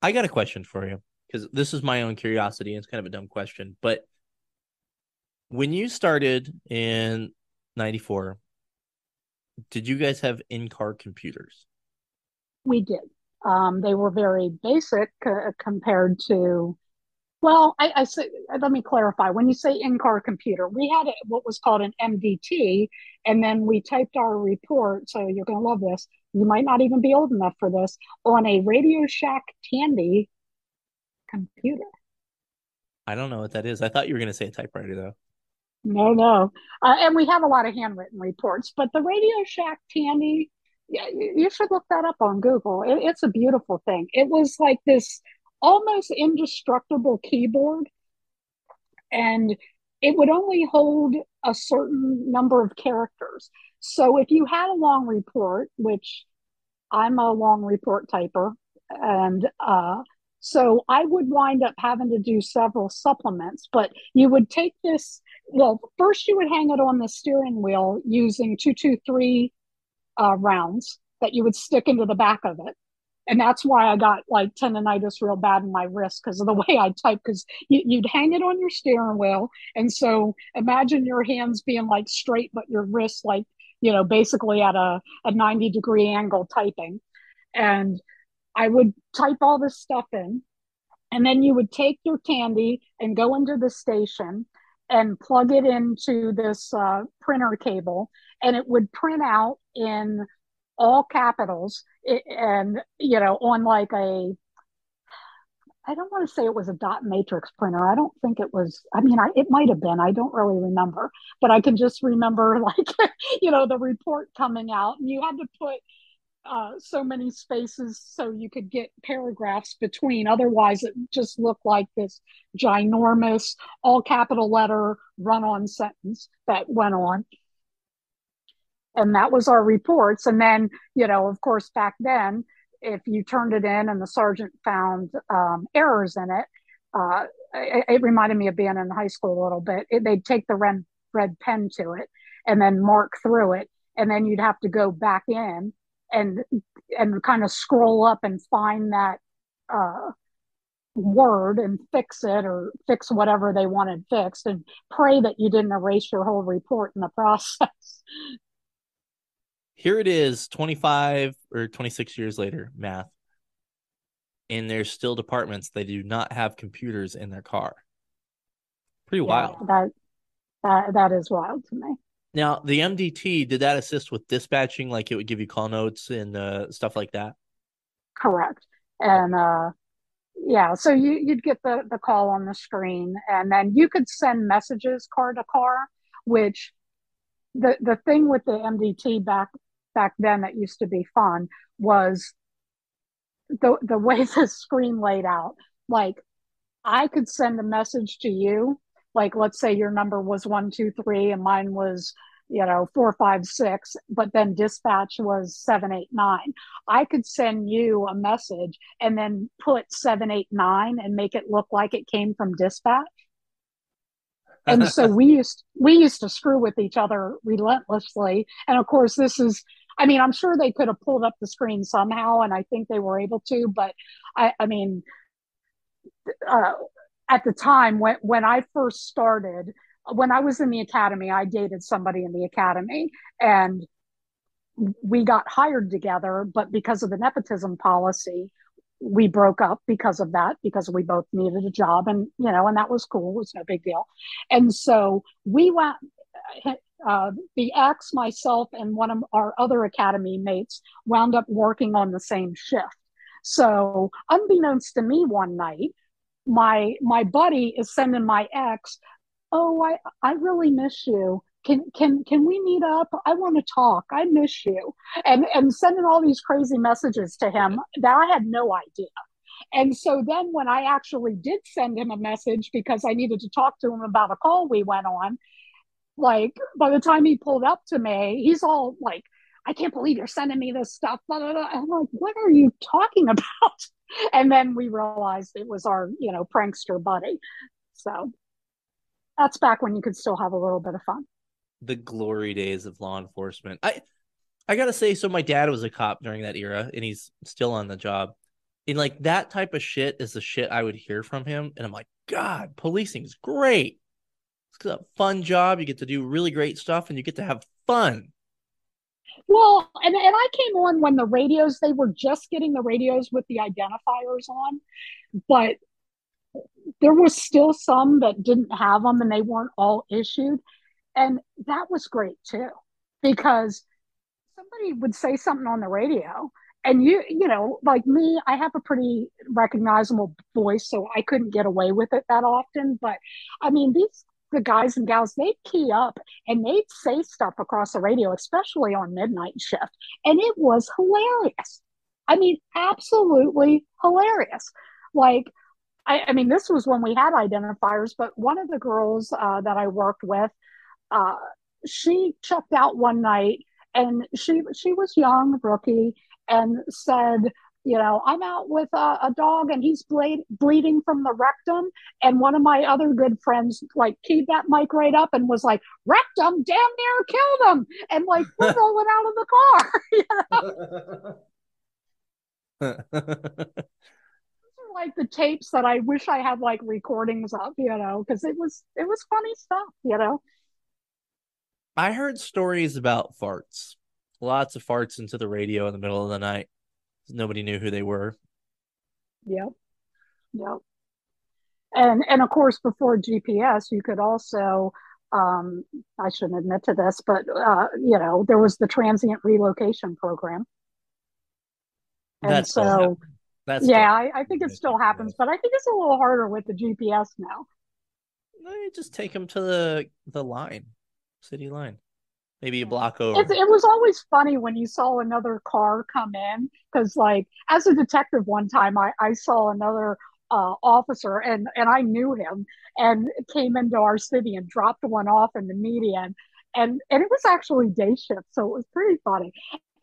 I got a question for you because this is my own curiosity and it's kind of a dumb question. But when you started in 94, did you guys have in car computers? We did. Um, they were very basic uh, compared to, well, I, I say, let me clarify. When you say in car computer, we had a, what was called an MDT, and then we typed our report. So you're going to love this. You might not even be old enough for this on a Radio Shack Tandy computer. I don't know what that is. I thought you were going to say a typewriter, though. No, no. Uh, and we have a lot of handwritten reports, but the Radio Shack Tandy, yeah, you should look that up on Google. It, it's a beautiful thing. It was like this almost indestructible keyboard, and it would only hold a certain number of characters. So if you had a long report, which I'm a long report typer, and uh, so I would wind up having to do several supplements, but you would take this. Well, first you would hang it on the steering wheel using 223 uh, rounds that you would stick into the back of it. And that's why I got like tendonitis real bad in my wrist because of the way I type. Because you, would hang it on your steering wheel. And so imagine your hands being like straight, but your wrist like you know, basically at a, a 90 degree angle typing. And I would type all this stuff in. And then you would take your Tandy and go into the station and plug it into this uh, printer cable, and it would print out in all capitals and, you know, on like a I don't want to say it was a dot matrix printer. I don't think it was. I mean, I, it might have been. I don't really remember, but I can just remember like, you know, the report coming out, and you had to put uh, so many spaces so you could get paragraphs between. Otherwise, it just looked like this ginormous, all capital letter run on sentence that went on. And that was our reports. And then, you know, of course, back then, if you turned it in and the sergeant found um, errors in it, uh, it, it, reminded me of being in high school a little bit. It, they'd take the red, red pen to it and then mark through it. And then you'd have to go back in and and kind of scroll up and find that uh, word and fix it or fix whatever they wanted fixed and pray that you didn't erase your whole report in the process. Here it is 25 or 26 years later math. And there's still departments that do not have computers in their car. Pretty yeah, wild. that, that that is wild to me. Now the mdt did that assist with dispatching? Like it would give you call notes and uh, stuff like that? Correct. And uh yeah so you, you'd get the the call on the screen and then you could send messages car to car which the the thing with the MDT back back then that used to be fun was the the way the screen laid out. Like I could send a message to you, like let's say your number was one two three and mine was you know four five six, but then dispatch was seven eight nine. I could send you a message and then put seven eight nine and make it look like it came from dispatch and so we used we used to screw with each other relentlessly and of course this is I mean, I'm sure they could have pulled up the screen somehow, and I think they were able to. But I, I mean, uh, at the time when when I first started, when I was in the academy, I dated somebody in the academy, and we got hired together. But because of the nepotism policy, we broke up because of that because we both needed a job and you know and that was cool it was no big deal and so we went uh, the ex, myself, and one of our other academy mates wound up working on the same shift. So, unbeknownst to me, one night, my my buddy is sending my ex, "Oh, I I really miss you. Can can can we meet up? I want to talk. I miss you." And and sending all these crazy messages to him that I had no idea. And so then when I actually did send him a message because I needed to talk to him about a call we went on, like by the time he pulled up to me, he's all like, I can't believe you're sending me this stuff. Blah, blah, blah. I'm like, what are you talking about? And then we realized it was our, you know, prankster buddy. So that's back when you could still have a little bit of fun. The glory days of law enforcement. I I gotta say, so my dad was a cop during that era, and he's still on the job. And like that type of shit is the shit I would hear from him, and I'm like, God, policing is great. A fun job. You get to do really great stuff, and you get to have fun. Well, and, and I came on when the radios, they were just getting the radios with the identifiers on, but there was still some that didn't have them and they weren't all issued. And that was great too, because somebody would say something on the radio and you you know like me i have a pretty recognizable voice so i couldn't get away with it that often but i mean these the guys and gals they'd key up and they'd say stuff across the radio especially on midnight shift. And it was hilarious. I mean absolutely hilarious. Like I, I mean this was when we had identifiers but one of the girls uh, that i worked with uh, she checked out one night and she she was young rookie and said you know i'm out with a, a dog and he's bleed, bleeding from the rectum and one of my other good friends like keyed that mic right up and was like rectum damn near killed him and like we're rolling out of the car you know? Those are like the tapes that i wish i had like recordings of you know because it was it was funny stuff you know I heard stories about farts. Lots of farts into the radio in the middle of the night. Nobody knew who they were. Yep. Yep. And and of course before GPS you could also um I shouldn't admit to this, but uh, you know, there was the transient relocation program. And That's so. That's yeah, I, I think it still happens, but I think it's a little harder with the GPS now. Eh, just take them to the the line, city line, maybe a block over. It, it was always funny when you saw another car come in because, like, as a detective, one time I, I saw another uh, officer and and I knew him and came into our city and dropped one off in the median and and it was actually day shift, so it was pretty funny.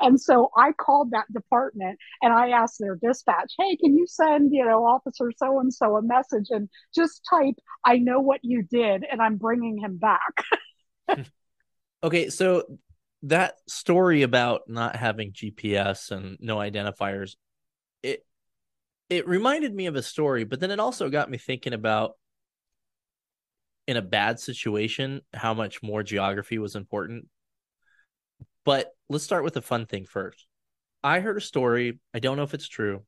And so I called that department and I asked their dispatch, "Hey, can you send you know Officer so and so a message and just type I know what you did and I'm bringing him back." Okay, so that story about not having GPS and no identifiers, it it reminded me of a story, but then it also got me thinking about in a bad situation how much more geography was important. But let's start with the fun thing first. I heard a story, I don't know if it's true,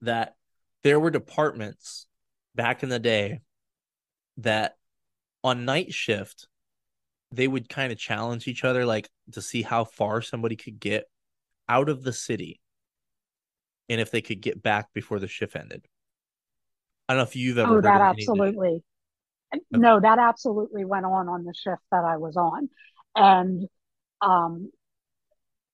that there were departments back in the day that on night shift they would kind of challenge each other like to see how far somebody could get out of the city and if they could get back before the shift ended. I don't know if you've ever Oh, heard that of any of absolutely. No, that absolutely went on on the shift that I was on. And um,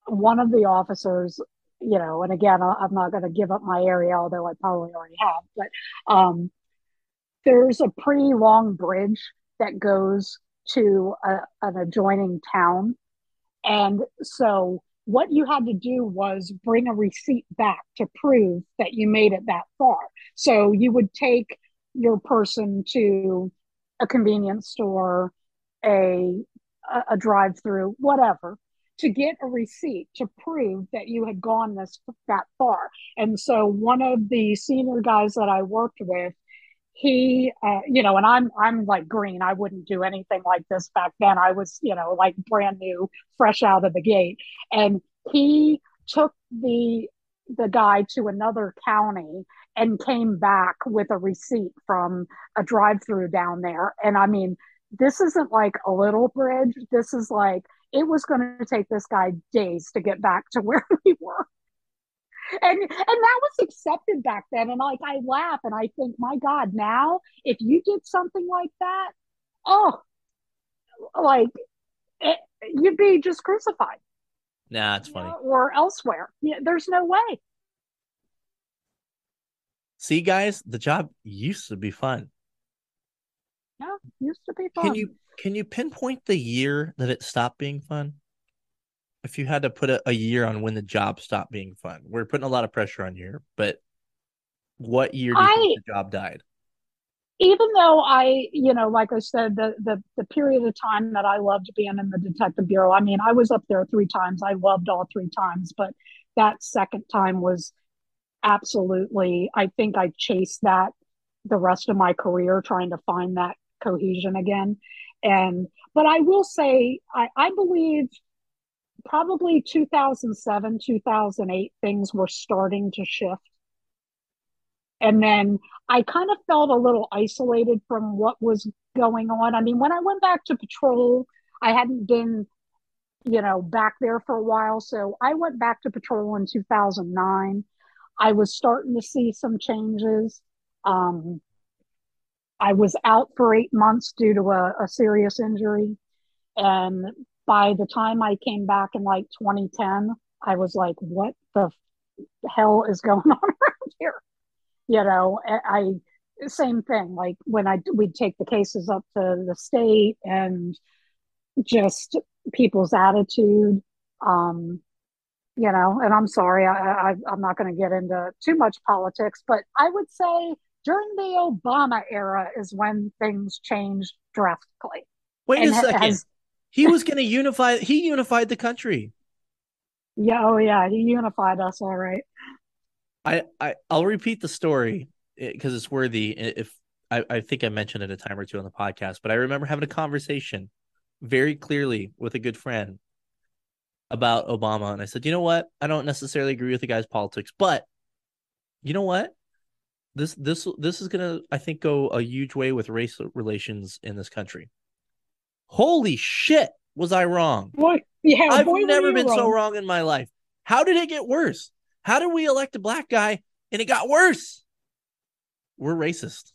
one of the officers, you know, and again, I'm not going to give up my area, although I probably already have, but um, there's a pretty long bridge that goes to a, an adjoining town. And so what you had to do was bring a receipt back to prove that you made it that far. So you would take your person to a convenience store, a a, a drive-through, whatever, to get a receipt to prove that you had gone this that far. And so one of the senior guys that I worked with, he uh, you know and i'm i'm like green. I wouldn't do anything like this back then. I was you know like brand new fresh out of the gate. And he took the the guy to another county and came back with a receipt from a drive through down there. And i mean this isn't like a little bridge. This is like it was going to take this guy days to get back to where we were and and that was accepted back then. And like I laugh and I think, my God, now if you did something like that, oh, like it, you'd be just crucified. Nah, it's funny. Or elsewhere. Yeah, there's no way. See, guys, the job used to be fun. Yeah, used to be fun. Can you can you pinpoint the year that it stopped being fun? If you had to put a, a year on when the job stopped being fun, we're putting a lot of pressure on you, but what year do you I- think the job died? even though I, you know, like I said, the the the period of time that I loved being in the detective bureau, I mean, I was up there three times. I loved all three times, but that second time was absolutely, I think I chased that the rest of my career trying to find that cohesion again. And but I will say I, I believe probably 2007, 2008 things were starting to shift. And then I kind of felt a little isolated from what was going on. I mean, when I went back to patrol, I hadn't been, you know, back there for a while. So I went back to patrol in 2009. I was starting to see some changes. Um, I was out for eight months due to a, a serious injury. And by the time I came back in like 2010, I was like, what the hell is going on around here? You know, I, same thing. Like when I we'd take the cases up to the state and just people's attitude. Um, you know, and I'm sorry, I, I I'm not going to get into too much politics, but I would say during the Obama era is when things changed drastically. Wait And a second. has- he was going to unify. He unified the country. Yeah, oh yeah, he unified us all right. I, I I'll repeat the story eh, because it's worthy. Eh, if I, I think I mentioned it a time or two on the podcast, but I remember having a conversation very clearly with a good friend about Obama, and I said, you know what? I don't necessarily agree with the guy's politics, but you know what? This this this is gonna I think go a huge way with race relations in this country. Holy shit, was I wrong? Boy, yeah, I've never been so wrong. wrong in my life. How did it get worse? How did we elect a black guy and it got worse? We're racist.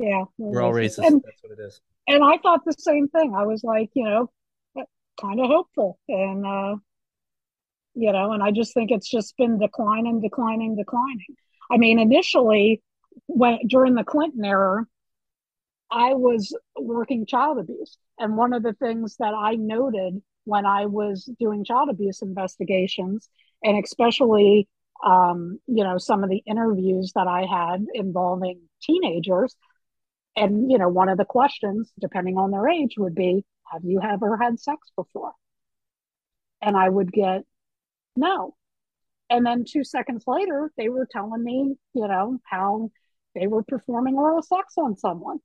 Yeah, We're all racist. And That's what it is. and I thought the same thing. I was like, you know, kind of hopeful, and uh, you know, and I just think it's just been declining, declining, declining. I mean, initially, when during the Clinton era, I was working child abuse, and one of the things that I noted when I was doing child abuse investigations, and especially, um, you know, some of the interviews that I had involving teenagers, and you know, one of the questions, depending on their age, would be, "Have you ever had sex before?" And I would get no. And then two seconds later, they were telling me, you know, how they were performing oral sex on someone.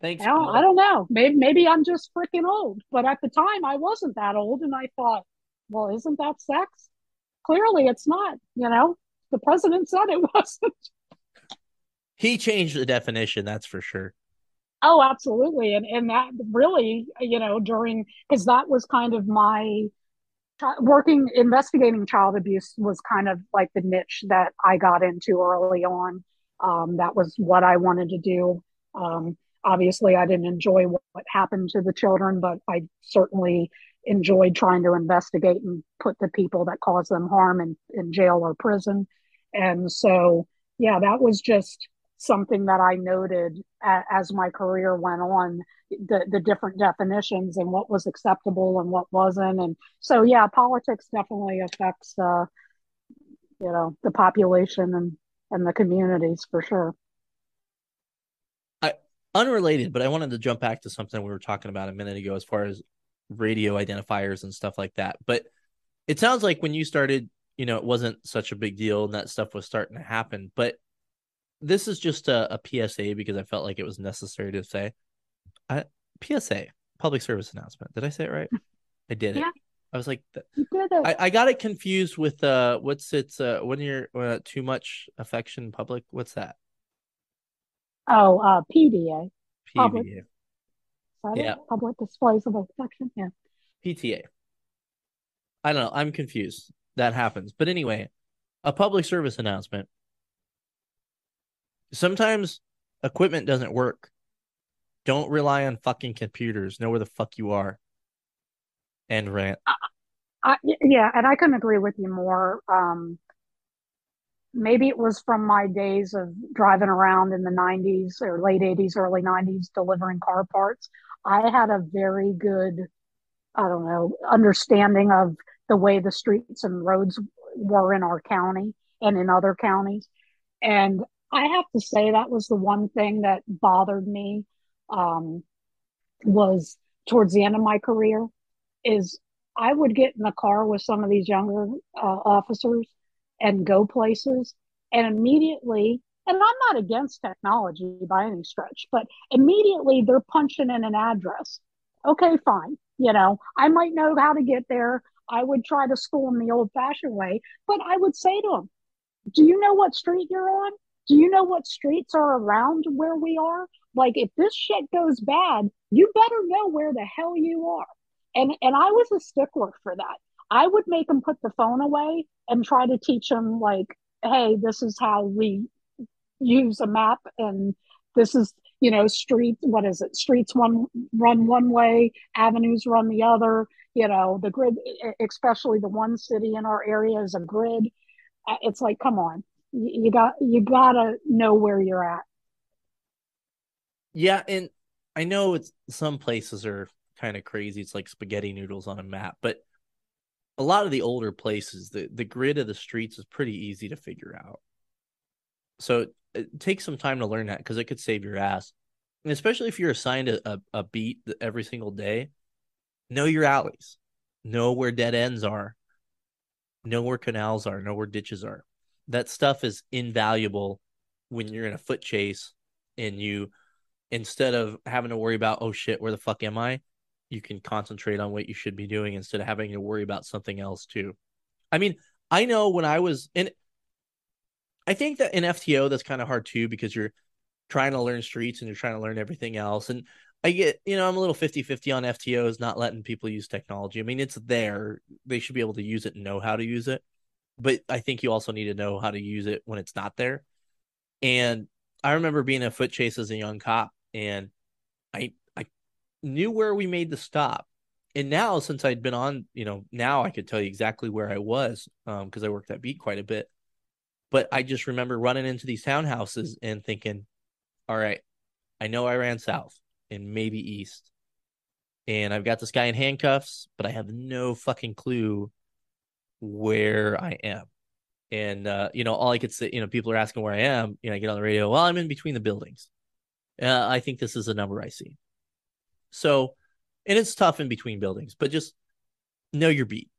Thanks. Now, I don't know. Maybe maybe I'm just freaking old. But at the time, I wasn't that old, and I thought, well, isn't that sex? Clearly, it's not. You know, the president said it wasn't. He changed the definition, that's for sure. Oh, absolutely. And and that really, you know, during because that was kind of my working investigating child abuse was kind of like the niche that I got into early on. Um, that was what I wanted to do. Um, obviously, I didn't enjoy what, what happened to the children, but I certainly enjoyed trying to investigate and put the people that caused them harm in, in jail or prison. And so, yeah, that was just something that I noted a, as my career went on the the different definitions and what was acceptable and what wasn't and so yeah politics definitely affects uh you know the population and and the communities for sure Unrelated, but I wanted to jump back to something we were talking about a minute ago as far as radio identifiers and stuff like that. But it sounds like when you started, you know, it wasn't such a big deal and that stuff was starting to happen. But this is just a, a PSA because I felt like it was necessary to say. I, PSA, public service announcement. Did I say it right? I did it. I was like, th- you did it I, I got it confused with uh, what's it's uh, when you're uh, too much affection public. What's that? Oh uh pda Public. PVA, Yeah. it? public displays of affection yeah PTA. I don't know. I'm confused. That happens, but anyway, a public service announcement. Sometimes equipment doesn't work. Don't rely on fucking computers. Know where the fuck you are. End rant. I, yeah, and I couldn't agree with you more. Um, maybe it was from my days of driving around in the 90s or late 80s, early 90s, delivering car parts. I had a very good, I don't know, understanding of the way the streets and roads were in our county and in other counties. And I have to say that was the one thing that bothered me um, was towards the end of my career is I would get in the car with some of these younger uh, officers and go places and immediately and I'm not against technology by any stretch, but immediately they're punching in an address. Okay, fine. You know, I might know how to get there. I would try to school them the old fashioned way, but I would say to them, Do you know what street you're on? Do you know what streets are around where we are? Like, if this shit goes bad, you better know where the hell you are. And, and I was a stickler for that. I would make them put the phone away and try to teach them, like, hey, this is how we use a map and this is you know streets what is it streets one run one way avenues run the other you know the grid especially the one city in our area is a grid Uh, it's like come on you, you got you gotta know where you're at Yeah, and I know it's some places are kind of crazy. It's like spaghetti noodles on a map, but a lot of the older places, the the grid of the streets is pretty easy to figure out. So uh, it takes some time to learn that because it could save your ass. And especially if you're assigned a, a, a beat every single day, know your alleys, know where dead ends are, know where canals are, know where ditches are. That stuff is invaluable when you're in a foot chase and you instead of having to worry about oh shit where the fuck am i you can concentrate on what you should be doing instead of having to worry about something else too. I mean i know when i was in i think that in fto that's kind of hard too because you're trying to learn streets and you're trying to learn everything else. And i get you know i'm a little 50-50 on ftos not letting people use technology. I mean it's there. They should be able to use it and know how to use it. But i think you also need to know how to use it when it's not there. And i remember being a foot chase as a young cop and I knew where we made the stop. And now since I'd been on, you know, now I could tell you exactly where I was um because I worked that beat quite a bit. But I just remember running into these townhouses and thinking, all right, I know I ran south and maybe east. And I've got this guy in handcuffs, but I have no fucking clue where I am. And uh, you know, all I could say, you know, people are asking where I am. You know, I get on the radio. Well, I'm in between the buildings. Uh, I think this is a number I see. So, and it's tough in between buildings, but just know your beat.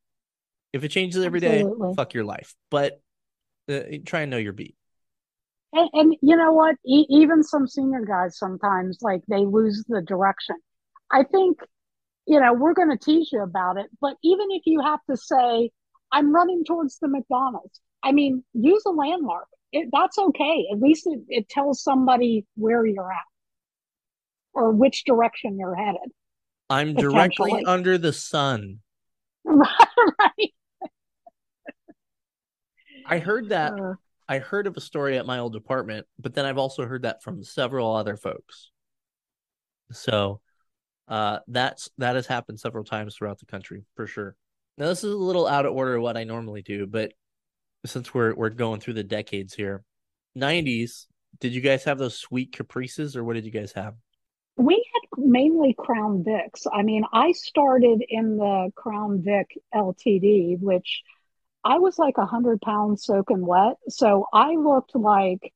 If it changes every day, Absolutely. fuck your life. But uh, try and know your beat. and, and you know what e- even some senior guys sometimes like they lose the direction i think you know we're going to tease you about it but even if you have to say i'm running towards the mcdonald's i mean use a landmark it, that's okay at least it, it tells somebody where you're at or which direction you're headed I'm directly under the sun. right I heard that. Uh, I heard of a story at my old department, but then I've also heard that from several other folks. So uh, that's that has happened several times throughout the country for sure. Now this is a little out of order of what I normally do, but since we're we're going through the decades here, '90s. Did you guys have those sweet caprices, or what did you guys have? We had mainly Crown Vics. I mean, I started in the Crown Vic LTD, which I was like a hundred pounds soaking wet. So I looked like,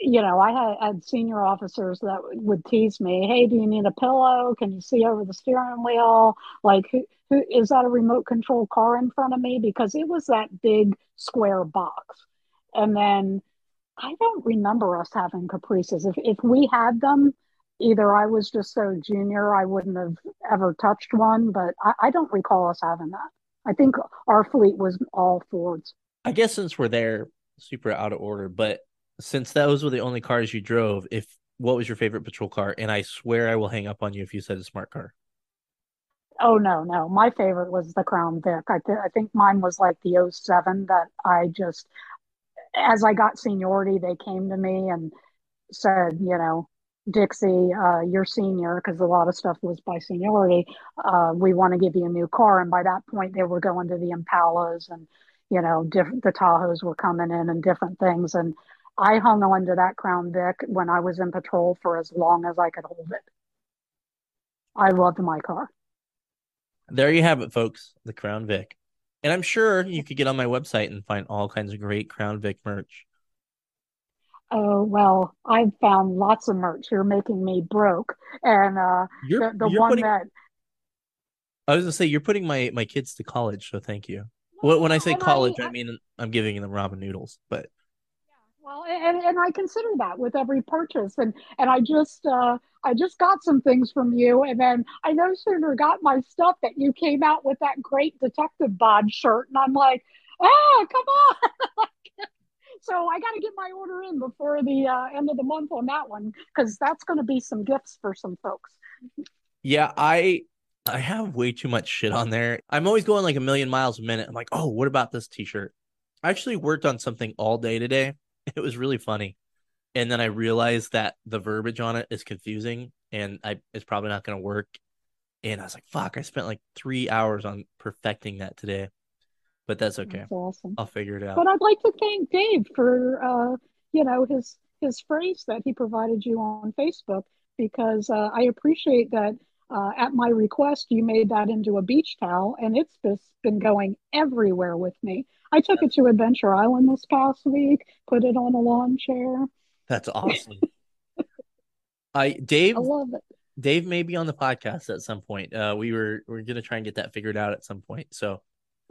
you know, I had, had senior officers that would tease me, "Hey, do you need a pillow? Can you see over the steering wheel? Like, who, who is that a remote control car in front of me?" Because it was that big square box. And then I don't remember us having caprices. If if we had them, either I was just so junior I wouldn't have ever touched one, but I, I don't recall us having that. I think our fleet was all Fords. I guess since we're there, super out of order, but since those were the only cars you drove, if what was your favorite patrol car? And I swear I will hang up on you if you said a smart car. Oh no, no. My favorite was the Crown Vic. I, th- I think mine was like the '07 that I just, as I got seniority, they came to me and said, you know, Dixie, uh, you're senior because a lot of stuff was by seniority. Uh, we want to give you a new car. And by that point, they were going to the Impalas and, you know, different, the Tahoes were coming in and different things. And I hung on to that Crown Vic when I was in patrol for as long as I could hold it. I loved my car. There you have it, folks. The Crown Vic. And I'm sure you could get on my website and find all kinds of great Crown Vic merch. Oh, well, I've found lots of merch. You're making me broke. And uh, You're, the, the you're one putting, that, I was gonna say you're putting my my kids to college, so thank you. When when I say college, I, I mean I'm giving them ramen noodles, but yeah, Well, and, and I consider that with every purchase, and and I just uh, I just got some things from you, and then I no sooner got my stuff that you came out with that great detective bod shirt, and I'm like, ah, come on! so I got to get my order in before the uh, end of the month on that one because that's going to be some gifts for some folks. yeah, I I have way too much shit on there. I'm always going like a million miles a minute. I'm like, oh, what about this t-shirt? I actually worked on something all day today. It was really funny. And then I realized that the verbiage on it is confusing and I it's probably not gonna work. And I was like, fuck, I spent like three hours on perfecting that today. But that's okay. That's awesome. I'll figure it out. But I'd like to thank Dave for uh, you know his his phrase that he provided you on Facebook because uh, I appreciate that uh, at my request you made that into a beach towel and it's just been going everywhere with me. I took it to Adventure Island this past week, put it on a lawn chair. That's awesome. I Dave I love it. Dave may be on the podcast at some point. Uh, we were we're gonna try and get that figured out at some point. So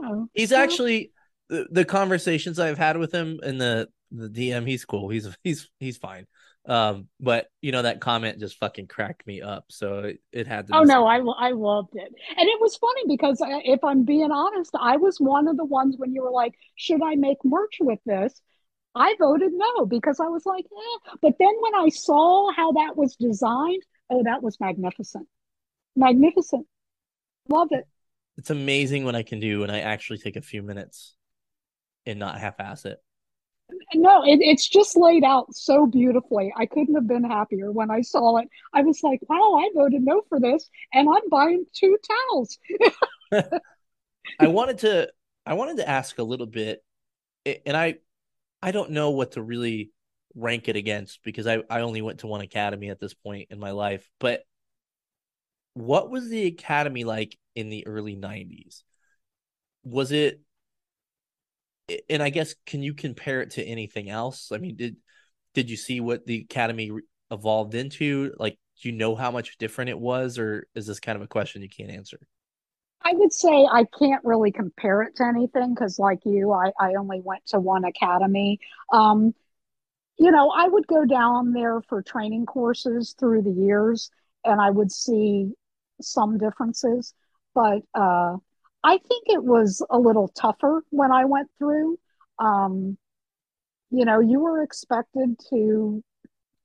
Oh, he's well, actually the, the conversations I've had with him in the the DM. He's cool. He's he's he's fine. Um, but you know that comment just fucking cracked me up. So it, it had to. Oh no. I I loved it, and it was funny because uh, if I'm being honest, I was one of the ones when you were like, "Should I make merch with this?" I voted no because I was like, eh. But then when I saw how that was designed, oh, that was magnificent, magnificent. Love it. It's amazing what I can do when I actually take a few minutes and not half-ass it. No, it, it's just laid out so beautifully. I couldn't have been happier when I saw it. I was like, wow, I voted no for this, and I'm buying two towels. I wanted to I wanted to ask a little bit, and I I don't know what to really rank it against because I I only went to one academy at this point in my life, but what was the academy like in the early 90s? Was it and I guess can you compare it to anything else? I mean, did did you see what the academy evolved into? Like, do you know how much different it was, or is this kind of a question you can't answer? I would say I can't really compare it to anything because, like you, I, I only went to one academy. Um, you know, I would go down there for training courses through the years and I would see some differences, but uh, I think it was a little tougher when I went through. Um, you know, you were expected to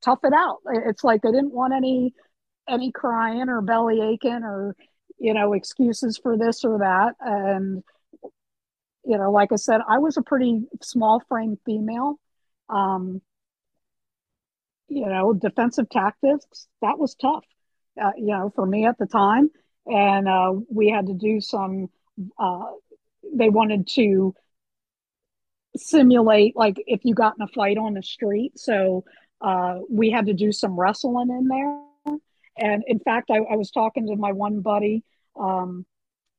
tough it out. It's like they didn't want any any crying or belly aching or you know excuses for this or that. And you know, like I said, I was a pretty small frame female. Um, you know, defensive tactics, that was tough, uh, you know, for me at the time. And uh, we had to do some, uh, they wanted to simulate, like, if you got in a fight on the street. So uh, we had to do some wrestling in there. And in fact, I, I was talking to my one buddy um,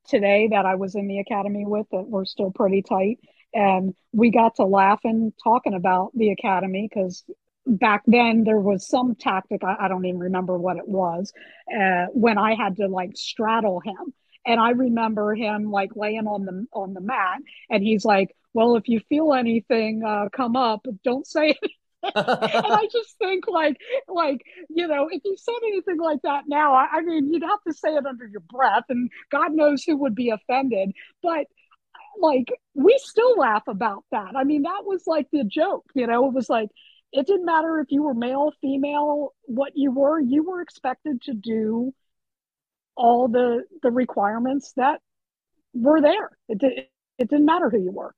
today that I was in the academy with that we're still pretty tight. And we got to laughing talking about the academy because back then there was some tactic I, I don't even remember what it was uh, when I had to like straddle him. And I remember him like laying on the on the mat and he's like well if you feel anything uh, come up don't say it. and I just think like like you know if you said anything like that now I, I mean you'd have to say it under your breath and God knows who would be offended. But like we still laugh about that. I mean that was like the joke you know? It was like it didn't matter if you were male female what you were you were expected to do all the the requirements that were there. It did, it didn't matter who you were.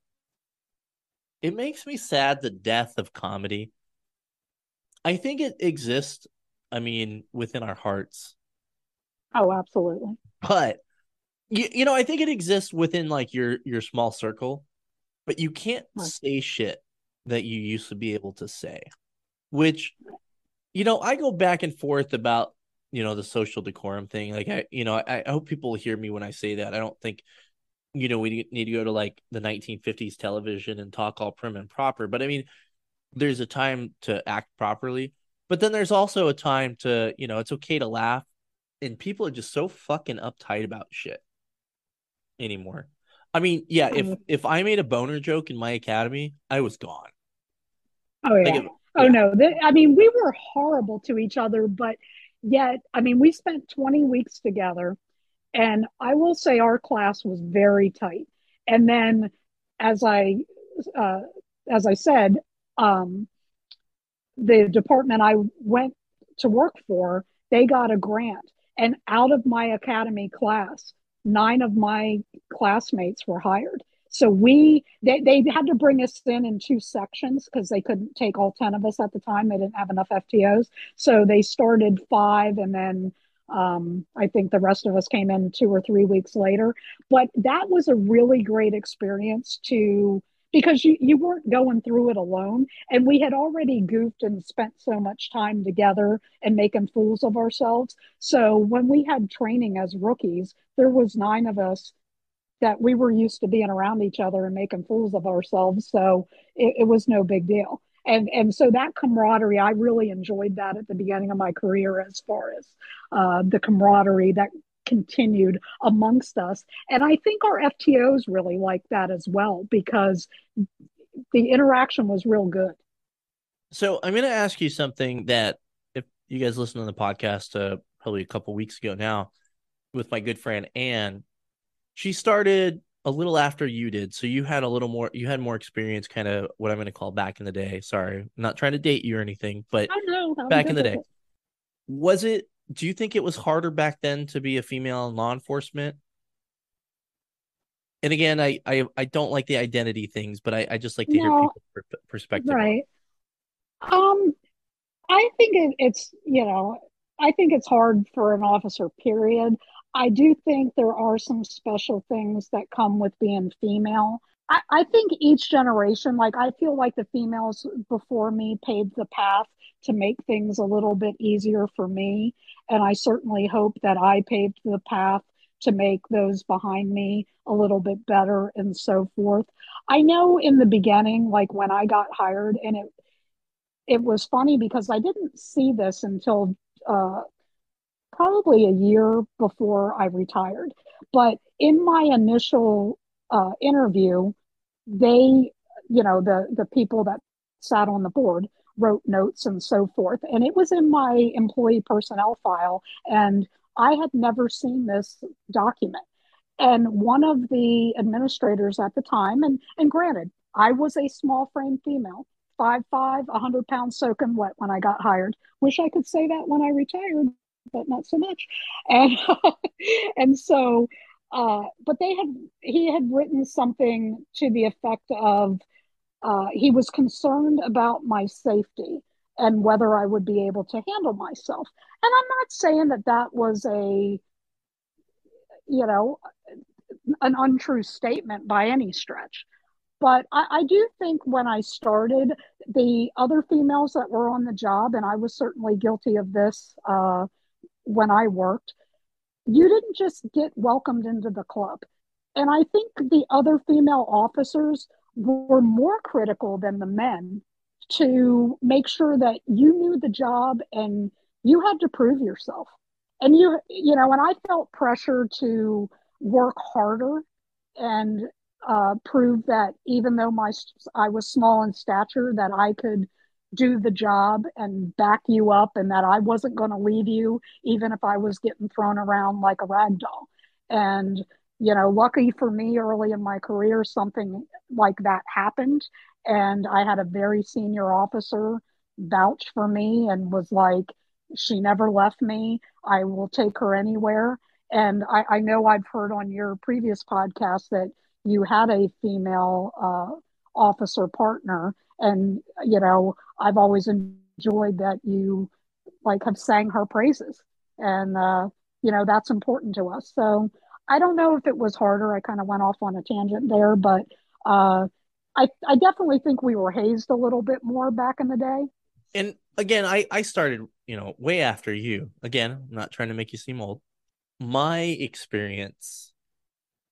It makes me sad the death of comedy. I think it exists, I mean, within our hearts. Oh, absolutely. But you, you know, I think it exists within like your your small circle, but you can't Right. say shit that you used to be able to say. Which you know, I go back and forth about, you know, the social decorum thing. Like I, you know, I, I hope people hear me when I say that. I don't think you know, we need to go to like the 1950s television and talk all prim and proper. But I mean, there's a time to act properly, but then there's also a time to, you know, it's okay to laugh. And people are just so fucking uptight about shit anymore. I mean, yeah, if Mhm. if I made a boner joke in my academy, I was gone. Oh yeah. Like, if- Oh yeah. no. I mean, we were horrible to each other, but yet, I mean, we spent 20 weeks together, and I will say our class was very tight. And then, as I uh, as I said, um, the department I went to work for, they got a grant, and out of my academy class, nine of my classmates were hired. So we they, they had to bring us in in two sections because they couldn't take all 10 of us at the time. They didn't have enough FTOs. So they started five and then um, I think the rest of us came in two or three weeks later. But that was a really great experience to because you, you weren't going through it alone. And we had already goofed and spent so much time together and making fools of ourselves. So when we had training as rookies, there was nine of us that we were used to being around each other and making fools of ourselves. So it, it was no big deal. And and so that camaraderie, I really enjoyed that at the beginning of my career as far as uh, the camaraderie that continued amongst us. And I think our FTOs really liked that as well because the interaction was real good. So I'm gonna ask you something that if you guys listen to the podcast uh, probably a couple weeks ago now with my good friend Anne, she started a little after you did. So you had a little more you had more experience kind of what I'm gonna call back in the day. Sorry, I'm not trying to date you or anything, but know. Back in the day. it. Was it do you think it was harder back then to be a female in law enforcement? And again, I I, I don't like the identity things, but I, I just like to hear No. people's perspective. Right. Um, I think it, it's, you know, I think it's hard for an officer, period. I do think there are some special things that come with being female. I, I think each generation, like, I feel like the females before me paved the path to make things a little bit easier for me. And I certainly hope that I paved the path to make those behind me a little bit better and so forth. I know in the beginning, like when I got hired, and it it was funny because I didn't see this until uh, probably a year before I retired. But in my initial uh, interview, they, you know, the the people that sat on the board wrote notes and so forth, and it was in my employee personnel file, and I had never seen this document. And one of the administrators at the time, and and granted, I was a small frame female, five five, a hundred pounds soaking wet when I got hired. Wish I could say that when I retired, but not so much. And and so, uh, but they had he had written something to the effect of uh, he was concerned about my safety and whether I would be able to handle myself. And I'm not saying that that was a you know an untrue statement by any stretch. But I, I, do think when I started, the other females that were on the job, and I was certainly guilty of this uh, when I worked, you didn't just get welcomed into the club. And I think the other female officers were more critical than the men to make sure that you knew the job and you had to prove yourself. And you, you know, and I felt pressure to work harder and uh, prove that even though my I was small in stature, that I could do the job and back you up, and that I wasn't going to leave you even if I was getting thrown around like a rag doll. And you know, lucky for me, early in my career, something like that happened, and I had a very senior officer vouch for me and was like, "She never left me. I will take her anywhere." And I, I know I've heard on your previous podcast that you had a female uh, officer partner, and you know I've always enjoyed that you like have sang her praises, and uh, you know that's important to us. So I don't know if it was harder. I kind of went off on a tangent there, but uh, I I definitely think we were hazed a little bit more back in the day. And again, I I started, you know, way after you. Again, I'm not trying to make you seem old. My experience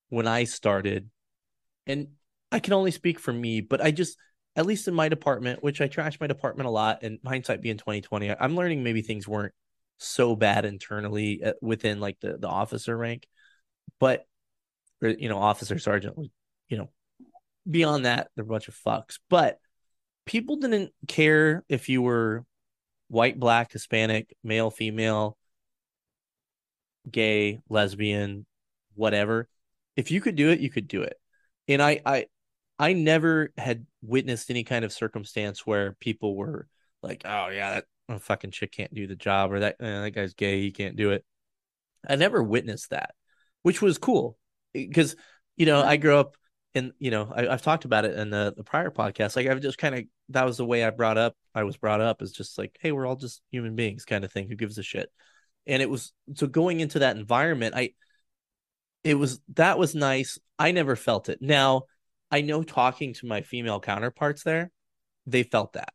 when I started, and I can only speak for me, but I just at least in my department, which I trash my department a lot, and hindsight being 2020, I'm learning maybe things weren't so bad internally uh, within like the the officer rank, but you know, officer sergeant, you know, beyond that, they're a bunch of fucks. But people didn't care if you were white, black, Hispanic, male, female, gay, lesbian, whatever. If you could do it, you could do it. And I I I never had witnessed any kind of circumstance where people were like, "Oh yeah, that fucking chick can't do the job," or that eh, that guy's gay, he can't do it. I never witnessed that, which was cool because you know I grew up and you know I, have talked about it in the, the prior podcast like i've just kind of that was the way i brought up i was brought up is just like hey we're all just human beings kind of thing who gives a shit and it was so going into that environment i it was that was nice i never felt it now i know talking to my female counterparts there they felt that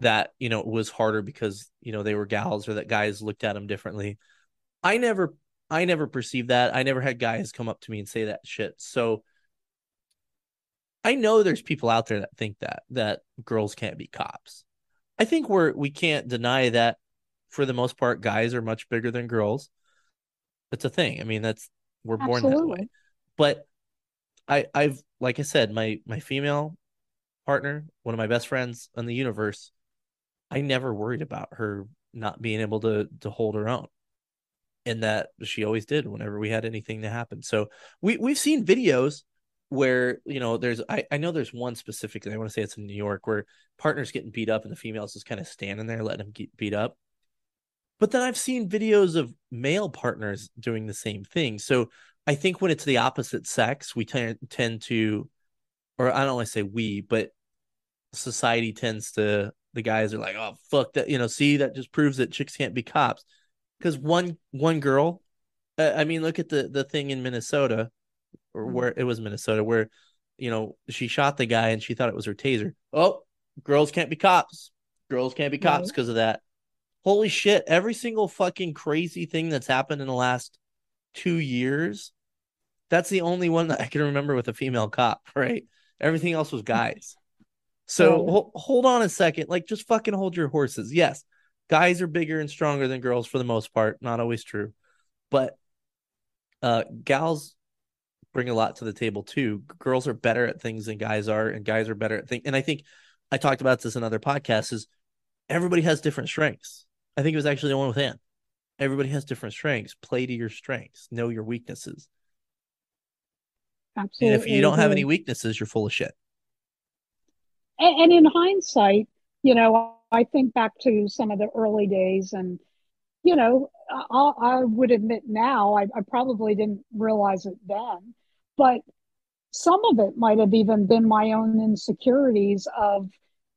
that you know it was harder because you know they were gals or that guys looked at them differently i never i never perceived that i never had guys come up to me and say that shit so I know there's people out there that think that that girls can't be cops. I think we're we can't deny that for the most part guys are much bigger than girls. It's a thing. I mean, that's we're born Absolutely. that way. But I I've like I said, my my female partner, one of my best friends in the universe, I never worried about her not being able to to hold her own. And that she always did whenever we had anything to happen. So we we've seen videos where you know there's I, I know there's one specifically i want to say it's in new york where partners getting beat up and the females just kind of standing there letting them get beat up but then i've seen videos of male partners doing the same thing so i think when it's the opposite sex we tend tend to or i don't want to say we but society tends to the guys are like oh fuck that you know see that just proves that chicks can't be cops because one one girl uh, i mean look at the the thing in minnesota or mm-hmm. where it was Minnesota, where you know she shot the guy and she thought it was her taser. Oh, girls can't be cops. Girls can't be cops because right. of that. Holy shit! Every single fucking crazy thing that's happened in the last two years, that's the only one that I can remember with a female cop. Right? Everything else was guys. So yeah. ho- hold on a second. Like, just fucking hold your horses. Yes, guys are bigger and stronger than girls for the most part. Not always true, but uh, gals bring a lot to the table too. Girls are better at things than guys are, and guys are better at things. And I think I talked about this in other podcasts. Is everybody has different strengths. I think it was actually the one with Ann. Everybody has different strengths. Play to your strengths. Know your weaknesses. Absolutely. And if you don't have any weaknesses, you're full of shit. And, and in hindsight, you know, I think back to some of the early days and you know, I, I would admit now, I, I, probably didn't realize it then, but some of it might have even been my own insecurities of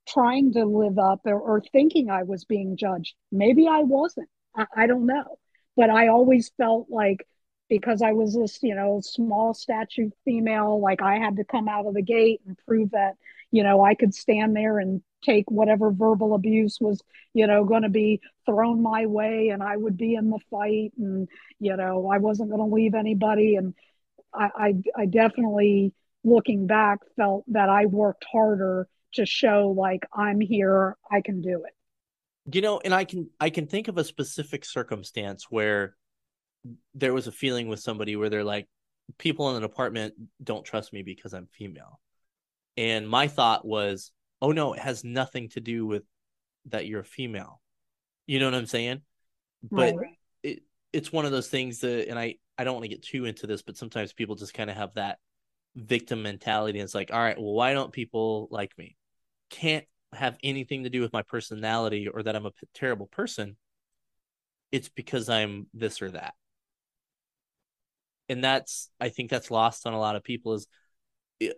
trying to live up or, or thinking I was being judged. Maybe I wasn't. I, I don't know. But I always felt like because I was this, you know, small statue female, like I had to come out of the gate and prove that, you know, I could stand there and take whatever verbal abuse was, you know, going to be thrown my way and I would be in the fight and, you know, I wasn't going to leave anybody. And I, I, I definitely, looking back, felt that I worked harder to show like I'm here, I can do it. You know, and I can I can think of a specific circumstance where there was a feeling with somebody where they're like, people in an apartment don't trust me because I'm female. And my thought was, oh no, it has nothing to do with that you're a female. You know what I'm saying? But right. it it's one of those things that and I I don't want to get too into this, but sometimes people just kind of have that victim mentality. And it's like, all right, well, why don't people like me? Can't have anything to do with my personality or that I'm a p- terrible person. It's because I'm this or that. And that's I think that's lost on a lot of people is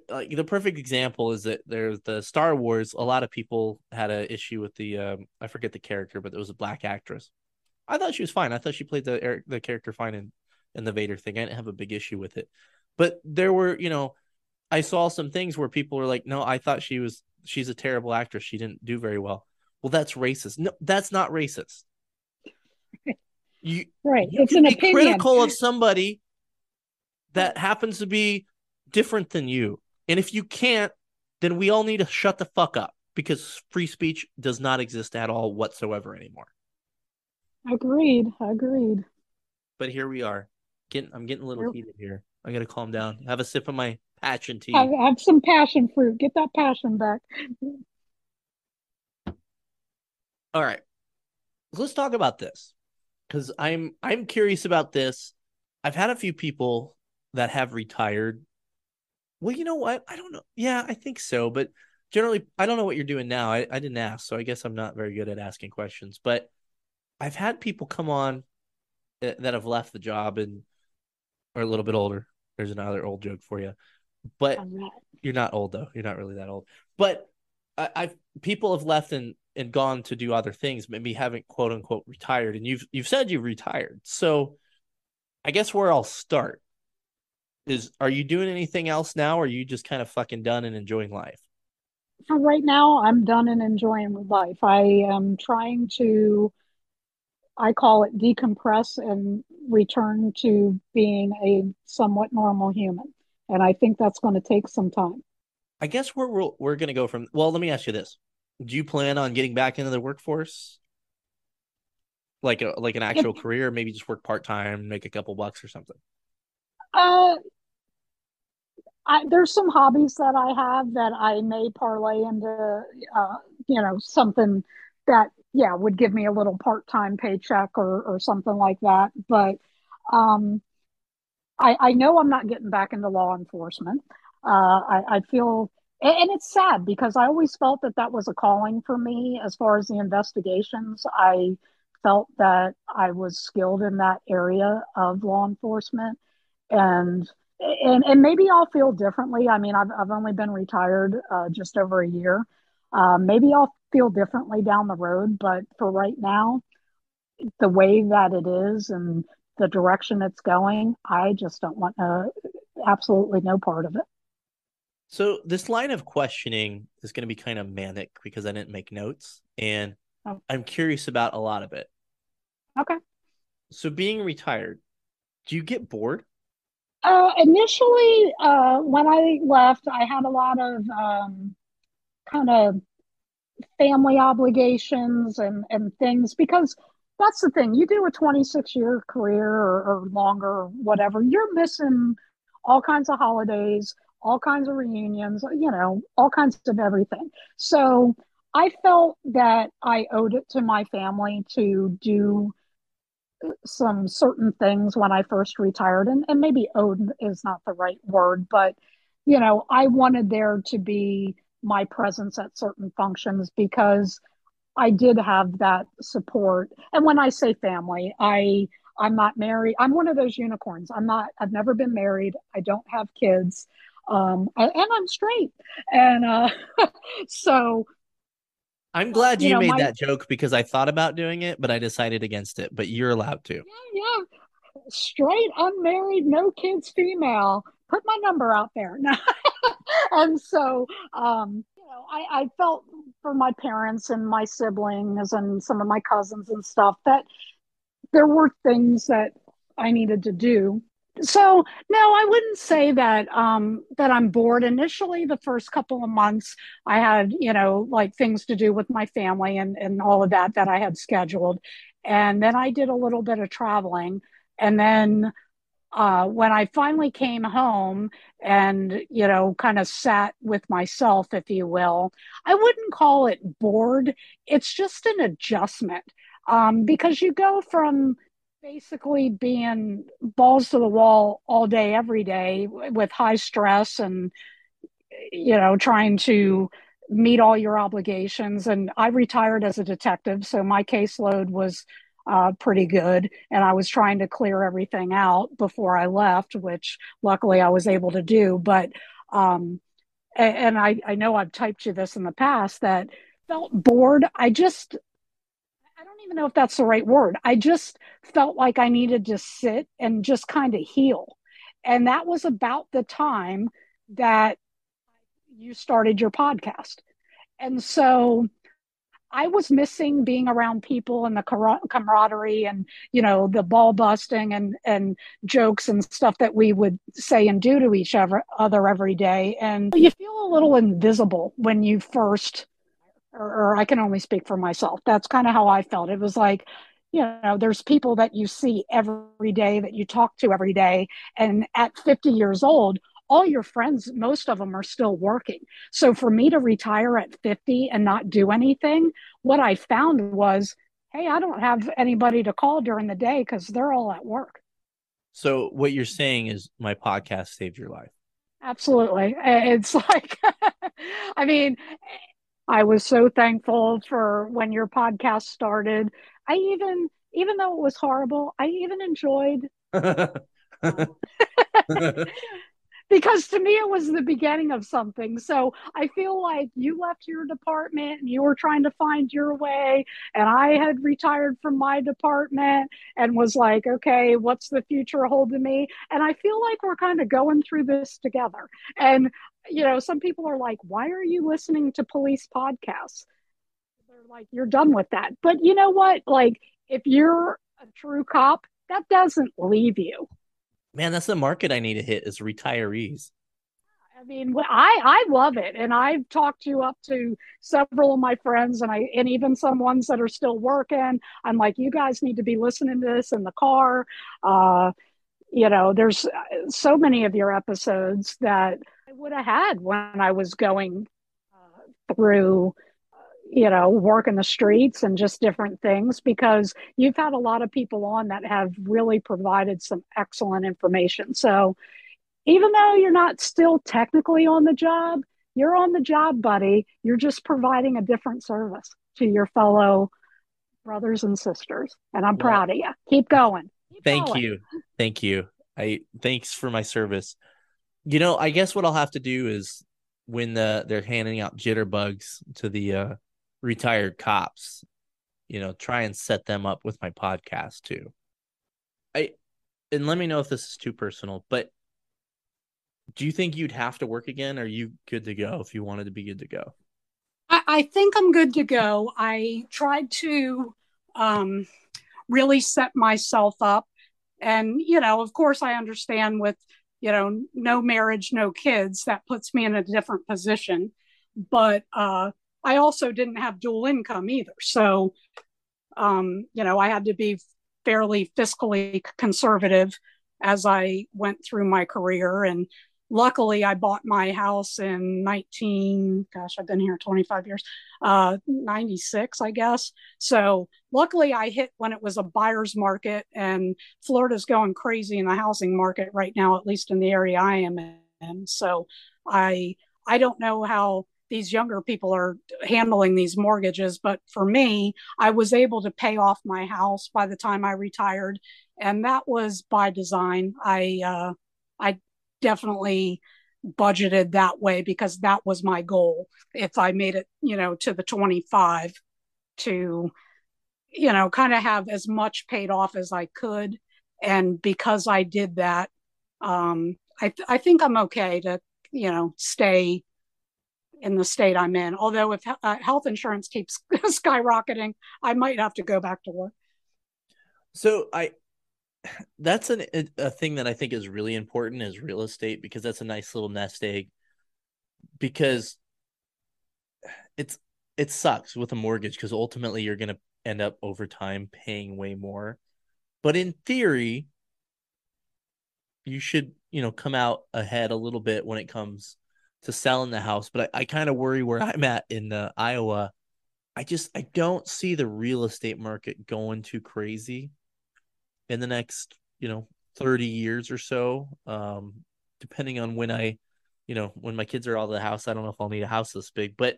like the perfect example is that there's the Star Wars. A lot of people had an issue with the um, I forget the character, but it was a black actress. I thought she was fine. I thought she played the the character fine in in the Vader thing. I didn't have a big issue with it, but there were you know I saw some things where people were like, no, I thought she was she's a terrible actress. She didn't do very well. Well, that's racist. No, that's not racist. You right. you it's can an be opinion. critical of somebody that happens to be different than you. And if you can't, then we all need to shut the fuck up because free speech does not exist at all whatsoever anymore. Agreed. Agreed. But here we are. Getting I'm getting a little heated here. I gotta calm down. Have a sip of my passion tea. Have, have some passion fruit. Get that passion back. All right. Let's talk about this. Cuz I'm I'm curious about this. I've had a few people that have retired. Well, you know what? I don't know. Yeah, I think so, but generally I don't know what you're doing now. I, I didn't ask, so I guess I'm not very good at asking questions, but I've had people come on that that have left the job and are a little bit older. There's another old joke for you. But not- you're not old though. You're not really that old. But I, I've people have left and and gone to do other things, maybe haven't quote unquote retired. And you've you've said you've retired. So I guess where I'll start is are you doing anything else now or are you just kind of fucking done and enjoying life? For right now, I'm done and enjoying life. I am trying to, I call it decompress and return to being a somewhat normal human. And I think that's going to take some time. I guess where we're we're gonna go from well, let me ask you this. Do you plan on getting back into the workforce? Like a like an actual career, maybe just work part time, make a couple bucks or something. Uh, I, there's some hobbies that I have that I may parlay into, uh, you know, something that, yeah, would give me a little part-time paycheck or, or something like that. But um, I, I know I'm not getting back into law enforcement. Uh, I, I feel, and it's sad because I always felt that that was a calling for me as far as the investigations. I felt that I was skilled in that area of law enforcement and and and maybe I'll feel differently. I mean, I've I've only been retired uh, just over a year. Um, maybe I'll feel differently down the road, but for right now, the way that it is and the direction it's going, I just don't want to absolutely no part of it. So this line of questioning is going to be kind of manic because I didn't make notes and Oh. I'm curious about a lot of it. Okay. So being retired, do you get bored? Uh, initially, uh, when I left, I had a lot of um, kind of family obligations and, and things because that's the thing. You do a 26 year career or, or longer or whatever, you're missing all kinds of holidays, all kinds of reunions, you know, all kinds of everything. So I felt that I owed it to my family to do some certain things when I first retired, and, and maybe owed is not the right word, but you know, I wanted there to be my presence at certain functions because I did have that support. And when I say family, I I'm not married. I'm one of those unicorns. I'm not. I've never been married. I don't have kids, um, and, and I'm straight. And uh, so I'm glad You you, know, made my- that joke because I thought about doing it, but I decided against it. But you're allowed to. yeah, yeah, straight, unmarried, no kids, female. Put my number out there. And so, um, you know, I, I felt for my parents and my siblings and some of my cousins and stuff that there were things that I needed to do. So no, I wouldn't say that um, that I'm bored. Initially, the first couple of months, I had you know like things to do with my family and and all of that that I had scheduled, and then I did a little bit of traveling, and then uh, when I finally came home and you know kind of sat with myself, if you will, I wouldn't call it bored. It's just an adjustment um, because you go from basically being balls to the wall all day, every day with high stress and, you know, trying to meet all your obligations. And I retired as a detective, so my caseload was uh, pretty good. And I was trying to clear everything out before I left, which luckily I was able to do. But, um, and, I, I know I've typed you this in the past that felt bored. I just, even know if that's the right word. I just felt like I needed to sit and just kind of heal. And that was about the time that you started your podcast. And so I was missing being around people and the camaraderie and you know the ball busting and and jokes and stuff that we would say and do to each other other every day and you feel a little invisible when you first or, or I can only speak for myself that's kind of how I felt it was like you know there's people that you see every day that you talk to every day and at 50 years old all your friends, most of them are still working. So for me to retire at 50 and not do anything, what I found was, hey, I don't have anybody to call during the day because they're all at work. So what you're saying is my podcast saved your life. Absolutely. It's like, I mean, I was so thankful for when your podcast started. I even, even though it was horrible, I even enjoyed. because to me it was the beginning of something. So I feel like you left your department and you were trying to find your way, and I had retired from my department and was like, okay, what's the future holding me? And I feel like we're kind of going through this together. And you know, some people are like, why are you listening to police podcasts? They're like, you're done with that. But you know what? Like, if you're a true cop, that doesn't leave you man, that's the market I need to hit is retirees. I mean, I I love it, and I've talked you up to several of my friends, and I and even some ones that are still working. I'm like, you guys need to be listening to this in the car. Uh, you know, there's so many of your episodes that would have had when I was going uh, through you know, work in the streets and just different things because you've had a lot of people on that have really provided some excellent information. So even though you're not still technically on the job, you're on the job, buddy. You're just providing a different service to your fellow brothers and sisters. And I'm well, proud of you. Keep going. Keep thank going. you. Thank you. I thanks for my service. You know, I guess what I'll have to do is when the, they're handing out jitterbugs to the uh retired cops, you know, try and set them up with my podcast too. I and let me know if this is too personal, but do you think you'd have to work again? Are you good to go if you wanted to be good to go? I, I think I'm good to go. I tried to um, really set myself up. And, you know, of course, I understand with, you know, no marriage, no kids, that puts me in a different position. But uh, I also didn't have dual income either. So, um, you know, I had to be fairly fiscally conservative as I went through my career. And luckily, I bought my house in 19, gosh, I've been here 25 years, uh, 96, I guess. So, luckily, I hit when it was a buyer's market, and Florida's going crazy in the housing market right now, at least in the area I am in. So, I I don't know how these younger people are handling these mortgages. But for me, I was able to pay off my house by the time I retired, and that was by design. I uh, I definitely budgeted that way because that was my goal. If I made it, you know, to the 25 to, you know, kind of have as much paid off as I could. And because I did that, um, I, th- I think I'm okay to, you know, stay in the state I'm in. Although if uh, health insurance keeps skyrocketing, I might have to go back to work. So I that's an, a thing that I think is really important is real estate because that's a nice little nest egg because it's it sucks with a mortgage because ultimately you're going to end up over time paying way more. But in theory, you should, you know, come out ahead a little bit when it comes to selling the house, but I, I kind of worry where I'm at in uh, Iowa. I just I don't see the real estate market going too crazy in the next you know 30 years or so. Um, depending on when I, you know, when my kids are out of the house, I don't know if I'll need a house this big, but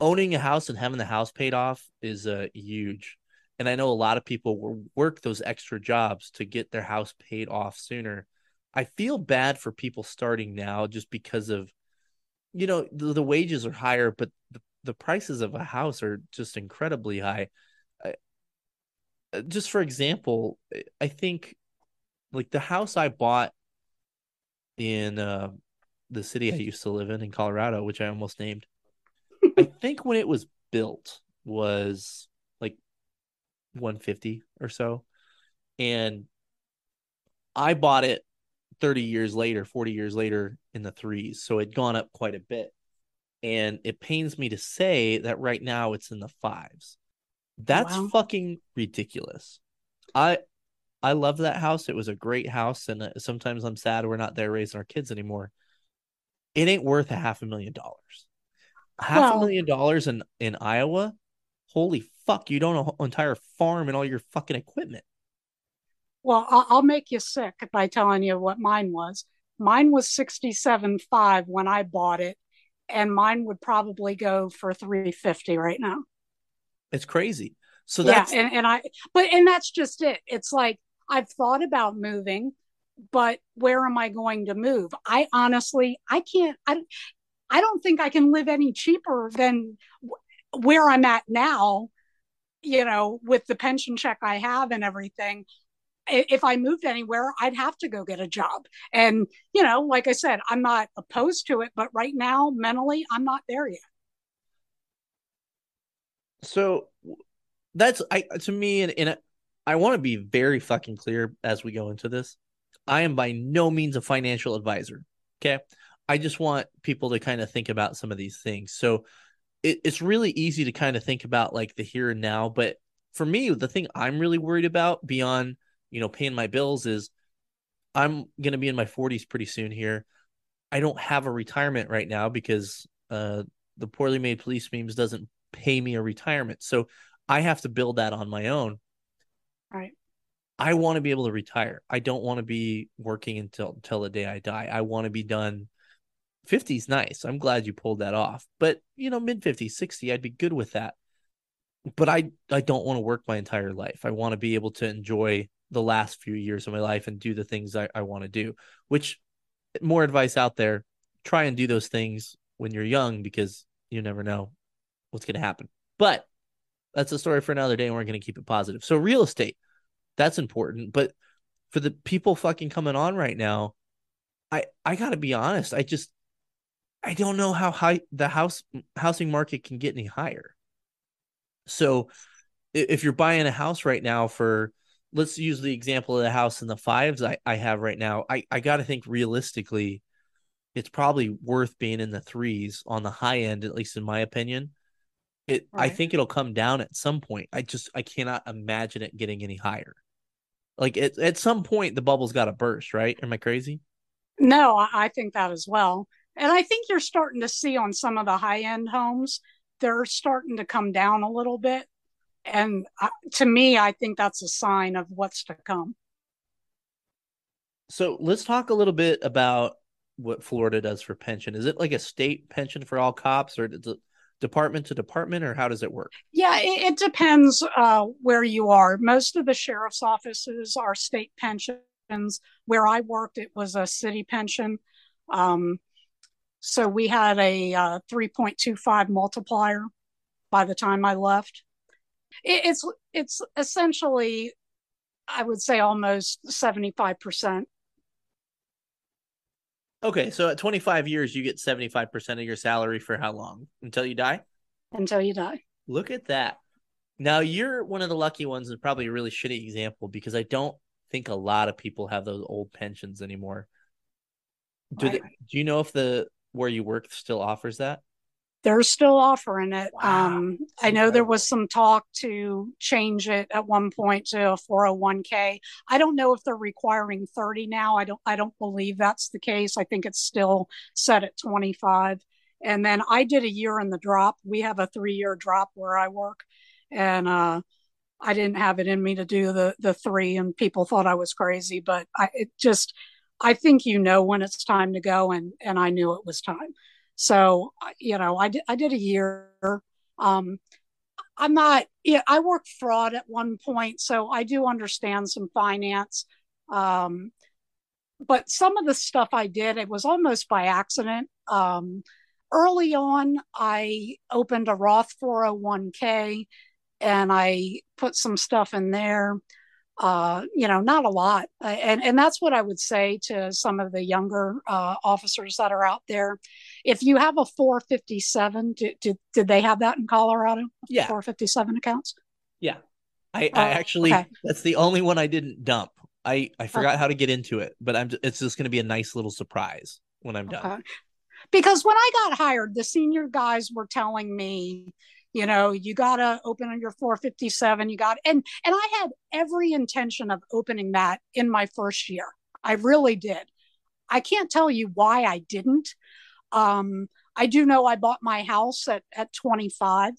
owning a house and having the house paid off is uh, huge. and I know a lot of people work those extra jobs to get their house paid off sooner. I feel bad for people starting now just because of, you know, the, the wages are higher, but the, the prices of a house are just incredibly high. Uh, just for example, I think like the house I bought in uh, the city I used to live in in Colorado, which I almost named, I think when it was built was like 150 or so. And I bought it 30 years later, 40 years later in the threes. So it'd gone up quite a bit. And it pains me to say that right now it's in the fives. That's wow. fucking ridiculous. I I love that house. It was a great house, and uh, sometimes I'm sad we're not there raising our kids anymore. It ain't worth a half a million dollars. Half well, a million dollars in in Iowa. Holy fuck! You don't own an entire farm and all your fucking equipment. Well, I'll make you sick by telling you what mine was. Mine was sixty-seven five when I bought it, and mine would probably go for three fifty right now. It's crazy. So that's yeah, and, and I but and that's just it. It's like I've thought about moving, but where am I going to move? I honestly I can't I I don't think I can live any cheaper than where I'm at now, you know, with the pension check I have and everything. If I moved anywhere, I'd have to go get a job. And, you know, like I said, I'm not opposed to it, but right now, mentally, I'm not there yet. So that's I to me and, and I want to be very fucking clear as we go into this. I am by no means a financial advisor. Okay. I just want people to kind of think about some of these things. So it, it's really easy to kind of think about like the here and now. But for me, the thing I'm really worried about beyond, you know, paying my bills is I'm going to be in my 40s pretty soon here. I don't have a retirement right now because uh, the poorly made police memes doesn't pay me a retirement. So I have to build that on my own. Right. I want to be able to retire. I don't want to be working until until the day I die. I want to be done. 50's nice. I'm glad you pulled that off. But, you know, mid 50s, 60, I'd be good with that. But I I don't want to work my entire life. I want to be able to enjoy the last few years of my life and do the things I, I want to do, which more advice out there, try and do those things when you're young because you never know what's going to happen. But that's a story for another day, and we're going to keep it positive. So, real estate, that's important. But for the people fucking coming on right now, I I got to be honest. I just I don't know how high the house housing market can get any higher. So, if you're buying a house right now for let's use the example of the house in the fives I, I have right now. I, I got to think realistically, it's probably worth being in the threes on the high end, at least in my opinion. It right. I think it'll come down at some point. I just I cannot imagine it getting any higher. Like it, at some point the bubble's got to burst, right? Am I crazy? No, I think that as well. And I think you're starting to see on some of the high end homes, they're starting to come down a little bit. And to me, I think that's a sign of what's to come. So let's talk a little bit about what Florida does for pension. Is it like a state pension for all cops, or does it department to department, or how does it work? Yeah, it, it depends uh, where you are. Most of the sheriff's offices are state pensions. Where I worked, it was a city pension. Um, so we had a uh, 3.25 multiplier by the time I left. It, it's it's essentially, I would say, almost 75 percent Okay, so at 25 years, you get 75% of your salary for how long? Until you die? Until you die. Look at that. Now, you're one of the lucky ones, and probably a really shitty example because I don't think a lot of people have those old pensions anymore. Do, they, do you know if the where you work still offers that? They're still offering it. Wow. Um, I know there was some talk to change it at one point to a 401k. I don't know if they're requiring 30 now. I don't I don't believe that's the case. I think it's still set at 25. And then I did a year in the drop. We have a 3-year drop where I work and uh, I didn't have it in me to do the the 3 and people thought I was crazy, but I it just I think you know when it's time to go and and I knew it was time. So, you know, I did, I did a year. Um, I'm not, yeah, I worked fraud at one point, so I do understand some finance. Um, but some of the stuff I did, it was almost by accident. Um, early on, I opened a Roth 401k and I put some stuff in there. Uh, you know, not a lot, uh, and and that's what I would say to some of the younger uh, officers that are out there. If you have a 457, did, did, did they have that in Colorado? Yeah. 457 accounts. Yeah. I, I Oh, actually okay. that's the only one I didn't dump. I I oh. forgot how to get into it, but I'm it's just going to be a nice little surprise when I'm done. Okay. Because when I got hired, the senior guys were telling me, you know, you got to open on your 457. You got, and, and I had every intention of opening that in my first year. I really did. I can't tell you why I didn't. Um, I do know I bought my house at, at 25.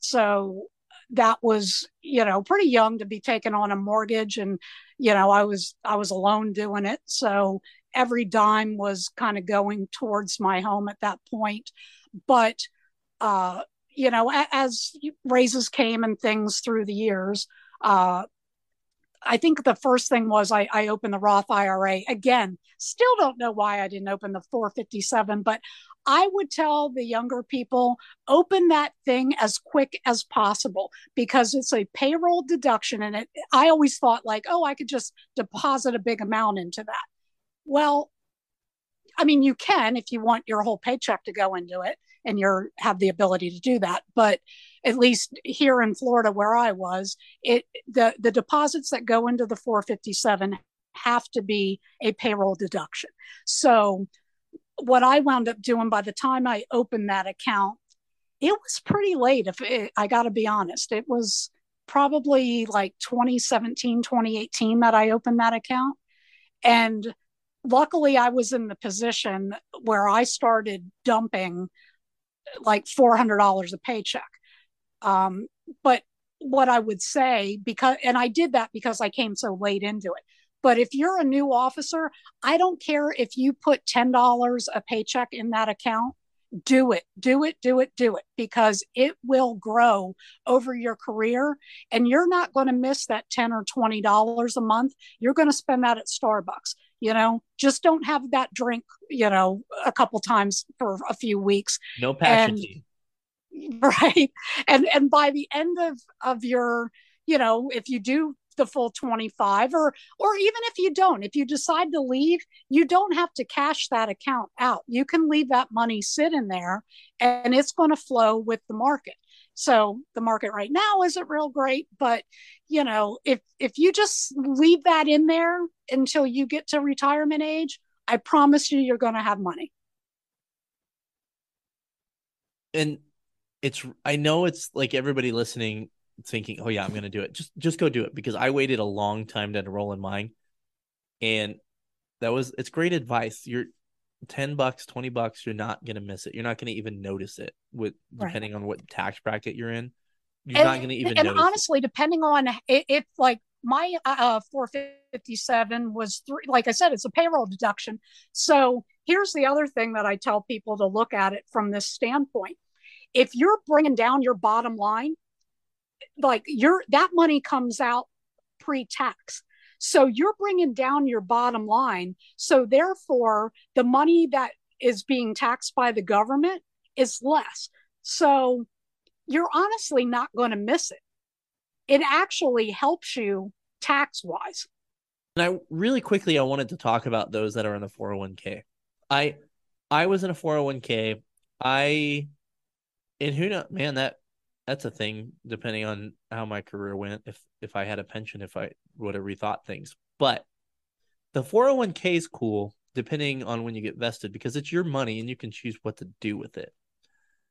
So that was, you know, pretty young to be taking on a mortgage. And, you know, I was, I was alone doing it. So every dime was kind of going towards my home at that point. But, uh, you know, as raises came and things through the years, uh, I think the first thing was I, I opened the Roth IRA. Again, still don't know why I didn't open the 457, but I would tell the younger people open that thing as quick as possible because it's a payroll deduction. And it, I always thought, like, oh, I could just deposit a big amount into that. Well, I mean, you can if you want your whole paycheck to go into it and you're have the ability to do that. But at least here in Florida, where I was, it the the deposits that go into the 457 have to be a payroll deduction. So what I wound up doing by the time I opened that account, it was pretty late. If it, I got to be honest, it was probably like 2017, 2018 that I opened that account, and luckily I was in the position where I started dumping like $400 a paycheck. Um, but what I would say, because, and I did that because I came so late into it. But if you're a new officer, I don't care if you put $10 a paycheck in that account, do it, do it, do it, do it, because it will grow over your career. And you're not going to miss that 10 or $20 a month. You're going to spend that at Starbucks you know just don't have that drink you know a couple times for a few weeks No passion And- tea. right? And and by the end of of your you know if you do the full 25 or or even if you don't if you decide to leave you don't have to cash that account out. You can leave that money sit in there and it's going to flow with the market. So the market right now isn't real great but you know if if you just leave that in there until you get to retirement age i promise you you're going to have money. And it's I know it's like everybody listening thinking, "Oh yeah, I'm going to do it." Just just go do it because I waited a long time to enroll in mine. And that was it's great advice. You're 10 bucks, 20 bucks, you're not going to miss it. You're not going to even notice it with Right. depending on what tax bracket you're in. You're and, not going to even and notice. it. honestly depending on if, if like my uh 457 was three like i said it's a payroll deduction so here's the other thing that i tell people to look at it from this standpoint if you're bringing down your bottom line like your that money comes out pre-tax so you're bringing down your bottom line so therefore the money that is being taxed by the government is less so you're honestly not going to miss it. It actually helps you tax wise. And I really quickly I wanted to talk about those that are in the 401k. I I was in a 401k. I and who know man that that's a thing depending on how my career went if if I had a pension if I would have rethought things. But the 401k is cool depending on when you get vested because it's your money and you can choose what to do with it.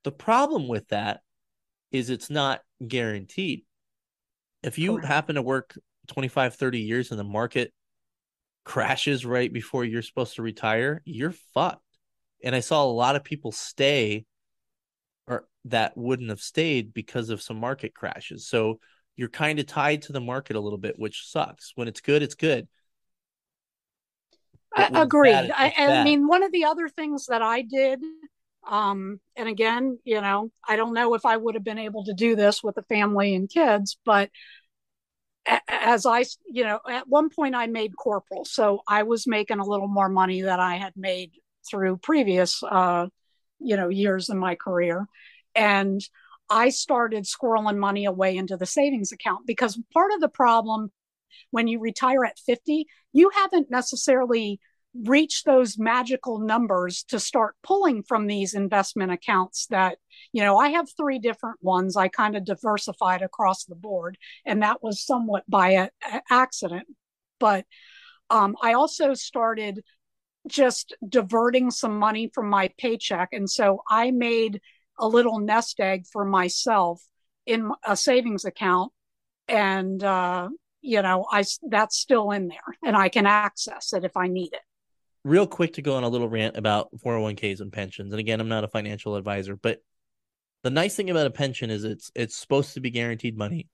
The problem with that is it's not guaranteed. If you Correct. happen to work 25 30 years and the market crashes right before you're supposed to retire, you're fucked. And I saw a lot of people stay or that wouldn't have stayed because of some market crashes. So you're kind of tied to the market a little bit, which sucks. When it's good, it's good. I, agreed. bad, I, I mean, one of the other things that I did Um, and again, you know, I don't know if I would have been able to do this with a family and kids, but as I, you know, at one point I made corporal, so I was making a little more money than I had made through previous, uh, you know, years in my career, and I started squirreling money away into the savings account because part of the problem when you retire at 50, you haven't necessarily reached those magical numbers to start pulling from these investment accounts that you know i have three different ones. I kind of diversified across the board and that was somewhat by a, a accident. But um, i also started just diverting some money from my paycheck and so i made a little nest egg for myself in a savings account and uh, you know i that's still in there and i can access it if i need it real quick to go on a little rant about 401ks and pensions. And again, I'm not a financial advisor, but the nice thing about a pension is it's it's supposed to be guaranteed money.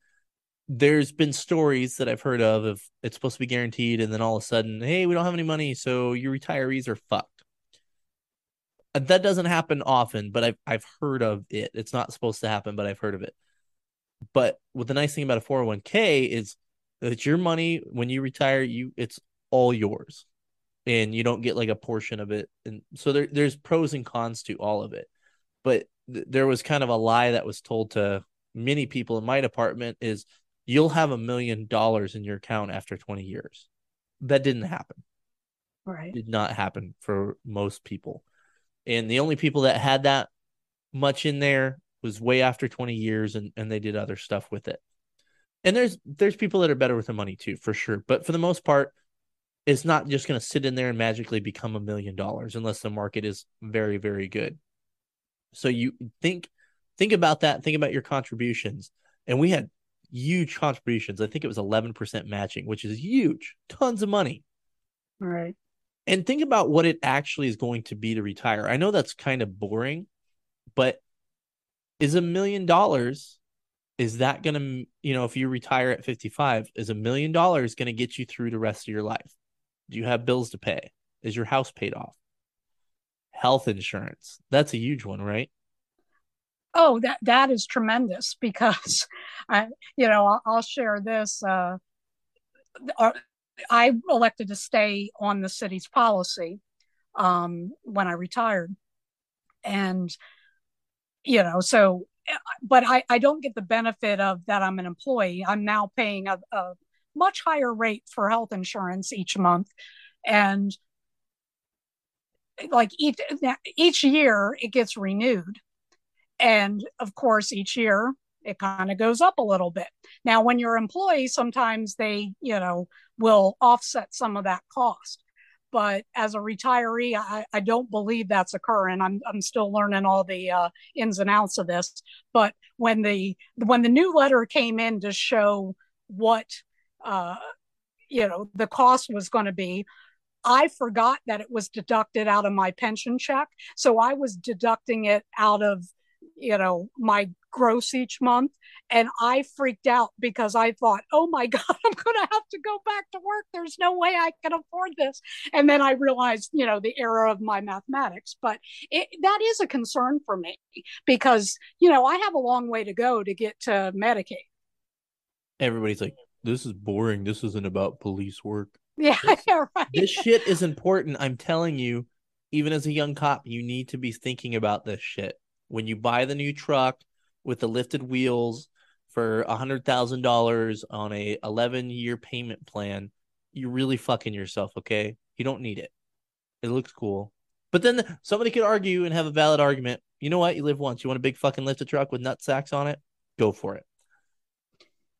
There's been stories that I've heard of of it's supposed to be guaranteed, and then all of a sudden, hey, we don't have any money, so your retirees are fucked. Uh, that doesn't happen often, but I've I've heard of it. It's not supposed to happen, but I've heard of it. But what the nice thing about a 401k is that your money when you retire, you it's all yours and you don't get like a portion of it and so there, there's pros and cons to all of it but th- there was kind of a lie that was told to many people in my department is you'll have a million dollars in your account after 20 years. That didn't happen. Right. Did not happen for most people. And the only people that had that much in there was way after 20 years and, and they did other stuff with it. And there's there's people that are better with the money too for sure. But for the most part it's not just going to sit in there and magically become a million dollars unless the market is very very good. So you think think about that. Think about your contributions. And we had huge contributions i think it was 11% matching which is huge tons of money right and think about what it actually is going to be to retire i know that's kind of boring but is a million dollars is that going to you know if you retire at 55 is a million dollars going to get you through the rest of your life do you have bills to pay? Is your house paid off? Health insurance. That's a huge one, right? Oh, that that is tremendous because I, you know, I'll, I'll share this. Uh, I elected to stay on the city's policy um, when I retired, and you know, so but I, I don't get the benefit of that I'm an employee. I'm now paying a, a much higher rate for health insurance each month. And like each, each year it gets renewed. And of course, each year it kind of goes up a little bit. Now, when you're employee, sometimes they, you know, will offset some of that cost. But as a retiree, I, I don't believe that's occurring. I'm I'm still learning all the uh, ins and outs of this. But when the when the new letter came in to show what uh, you know the cost was going to be i forgot that it was deducted out of my pension check so i was deducting it out of you know my gross each month and i freaked out because i thought oh my god i'm going to have to go back to work there's no way i can afford this and then i realized you know the error of my mathematics but it, that is a concern for me because you know i have a long way to go to get to medicaid everybody's like this is boring. This isn't about police work. Yeah, this, yeah, right. This shit is important. I'm telling you, even as a young cop, you need to be thinking about this shit. When you buy the new truck with the lifted wheels for a hundred thousand dollars on a 11 year payment plan, you're really fucking yourself. Okay, you don't need it. It looks cool, but then somebody could argue and have a valid argument. You know what? You live once. You want a big fucking lifted truck with nut sacks on it? Go for it.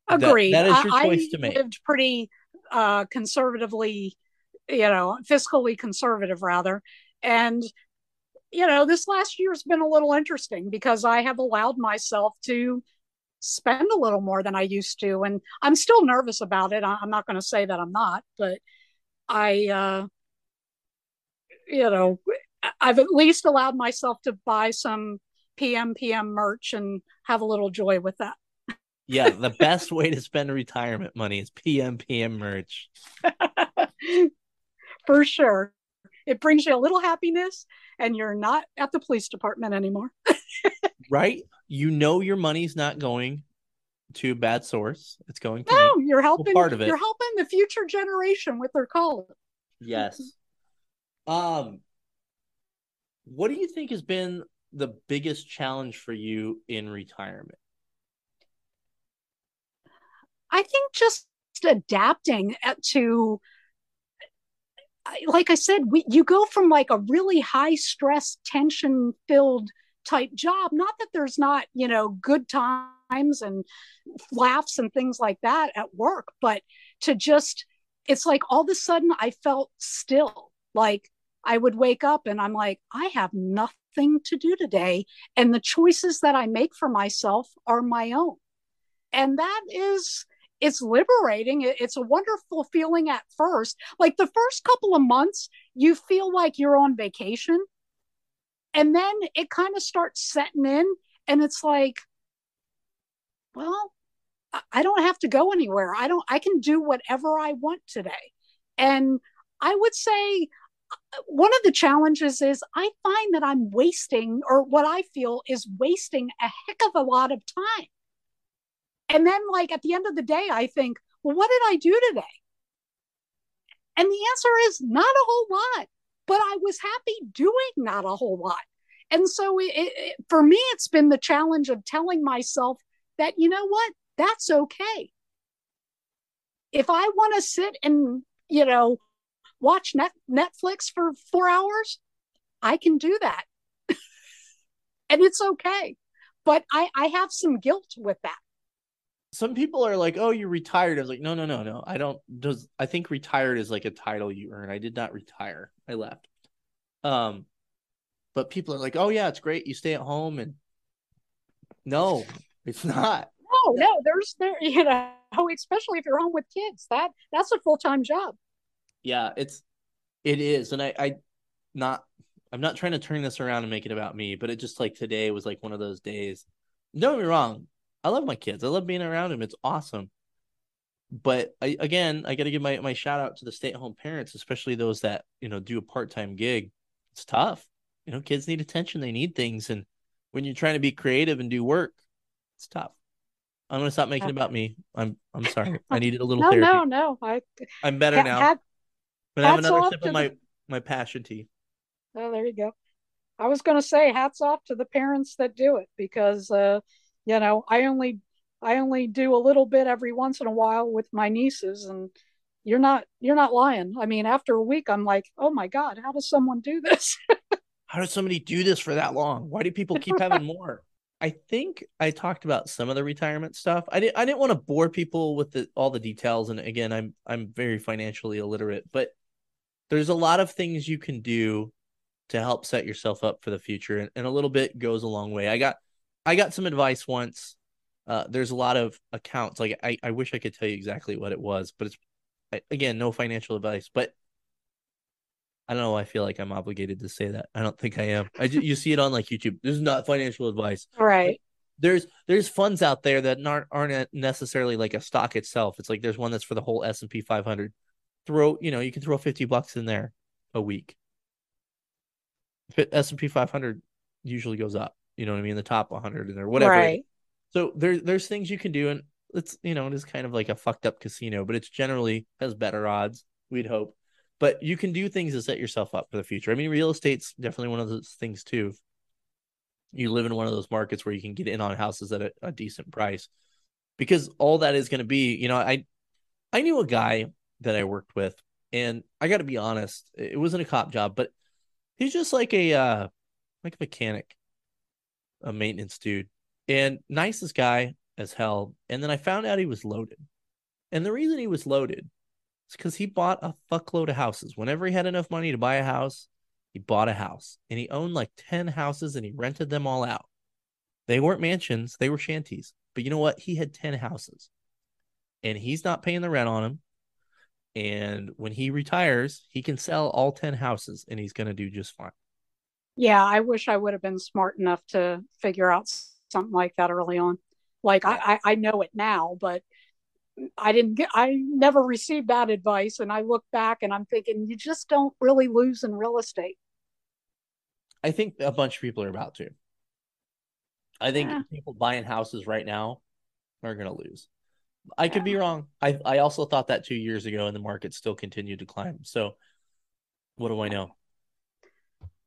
Agreed. That, that is your I, choice I to make. lived pretty uh, conservatively, you know, fiscally conservative rather, and you know, this last year has been a little interesting because I have allowed myself to spend a little more than I used to, and I'm still nervous about it. I'm not going to say that I'm not, but I, uh, you know, I've at least allowed myself to buy some PMPM merch and have a little joy with that yeah, the best way to spend retirement money is PMPM merch. For sure. It brings you a little happiness and you're not at the police department anymore. right? You know your money's not going to a bad source. It's going to no, you're helping part of it. you're helping the future generation with their college. Yes. Um what do you think has been the biggest challenge for you in retirement? I think just adapting to I- like I said, we you go from like a really high stress, tension filled type job. Not that there's not, you know, good times and laughs and things like that at work, but to just, it's like all of a sudden I felt still. Like I would wake up and I'm like, I have nothing to do today. And the choices that I make for myself are my own. And that is, it's liberating. It's a wonderful feeling at first. Like the first couple of months, you feel like you're on vacation. And then it kind of starts setting in, and it's like, well, I- don't have to go anywhere. I don't, I can do whatever I want today. And I would say uh, one of the challenges is I find that I'm wasting, or what I feel is wasting a heck of a lot of time. And then, like, at the end of the day, I think, well, what did I do today? And the answer is not a whole lot, but I was happy doing not a whole lot. And so, it, it, for me, it's been the challenge of telling myself that, you know what, that's okay. If I want to sit and, you know, watch net, Netflix for four hours, I can do that. and it's okay. But I, I have some guilt with that. Some people are like, "Oh, you're retired." I was like, "No, no, no, no. I don't does I think retired is like a title you earn. I did not retire. I left." Um but people are like, "Oh yeah, it's great. You stay at home and no, it's not. No, no, there's there, you know, especially if you're home with kids, that that's a full time job. Yeah, it's it is. And I I not I'm not trying to turn this around and make it about me, but it just like today was like one of those days. Don't get me wrong. I love my kids. I love being around them. It's awesome. But I again, I got to give my my shout out to the stay-at-home parents, especially those that, you know, do a part-time gig. It's tough. You know, kids need attention, they need things and when you're trying to be creative and do work, it's tough. I'm to stop making it about me. I'm I'm sorry. I needed a little No, therapy. no, no. I I'm better ha- now. had- but I have another sip of the- my my passion tea. oh, there you go. I was going to say hats off to the parents that do it because uh, you know, I only I only do a little bit every once in a while with my nieces and you're not you're not lying. I mean, after a week I'm like, "Oh my god, how does someone do this?" how does somebody do this for that long? Why do people keep having more? I think I talked about some of the retirement stuff. I didn't I didn't want to bore people with the all the details and again I'm I'm very financially illiterate, but there's a lot of things you can do to help set yourself up for the future and, and a little bit goes a long way. I got I got some advice once. Uh, there's a lot of accounts like I, I wish I could tell you exactly what it was, but it's again no financial advice, but I don't know. I feel like I'm obligated to say that. I don't think I am. I you see it on like YouTube. This is not financial advice. right. There's there's funds out there that aren't aren't necessarily like a stock itself. It's like there's one that's for the whole S and P 500. Throw you know you can throw 50 bucks in there a week. S and P 500 usually goes up. You know what I mean? The top 100 or whatever. Right. So there's there's things you can do, and it's you know it is kind of like a fucked up casino, but it's generally has better odds. We'd hope, but you can do things to set yourself up for the future. I mean, real estate's definitely one of those things too. You live in one of those markets where you can get in on houses at a, a decent price, because all that is going to be, you know, I I knew a guy that I worked with, and I got to be honest, it wasn't a cop job, but he's just like a uh, like a mechanic, a maintenance dude and nicest guy as hell. And then I found out he was loaded. And the reason he was loaded is because he bought a fuckload of houses. Whenever he had enough money to buy a house, he bought a house. And he owned like 10 houses and he rented them all out. They weren't mansions, they were shanties. But you know what? He had 10 houses. And he's not paying the rent on them. And when he retires, he can sell all 10 houses and he's going to do just fine. Yeah, I wish I would have been smart enough to figure out something like that early on. Like I, I, I know it now, but I didn't get, I never received that advice. And I look back and I'm thinking, you just don't really lose in real estate. I think a bunch of people are about to. I think Yeah. people buying houses right now are going to lose. I could be wrong. I I also thought that two years ago, and the market still continued to climb. So, what do I know?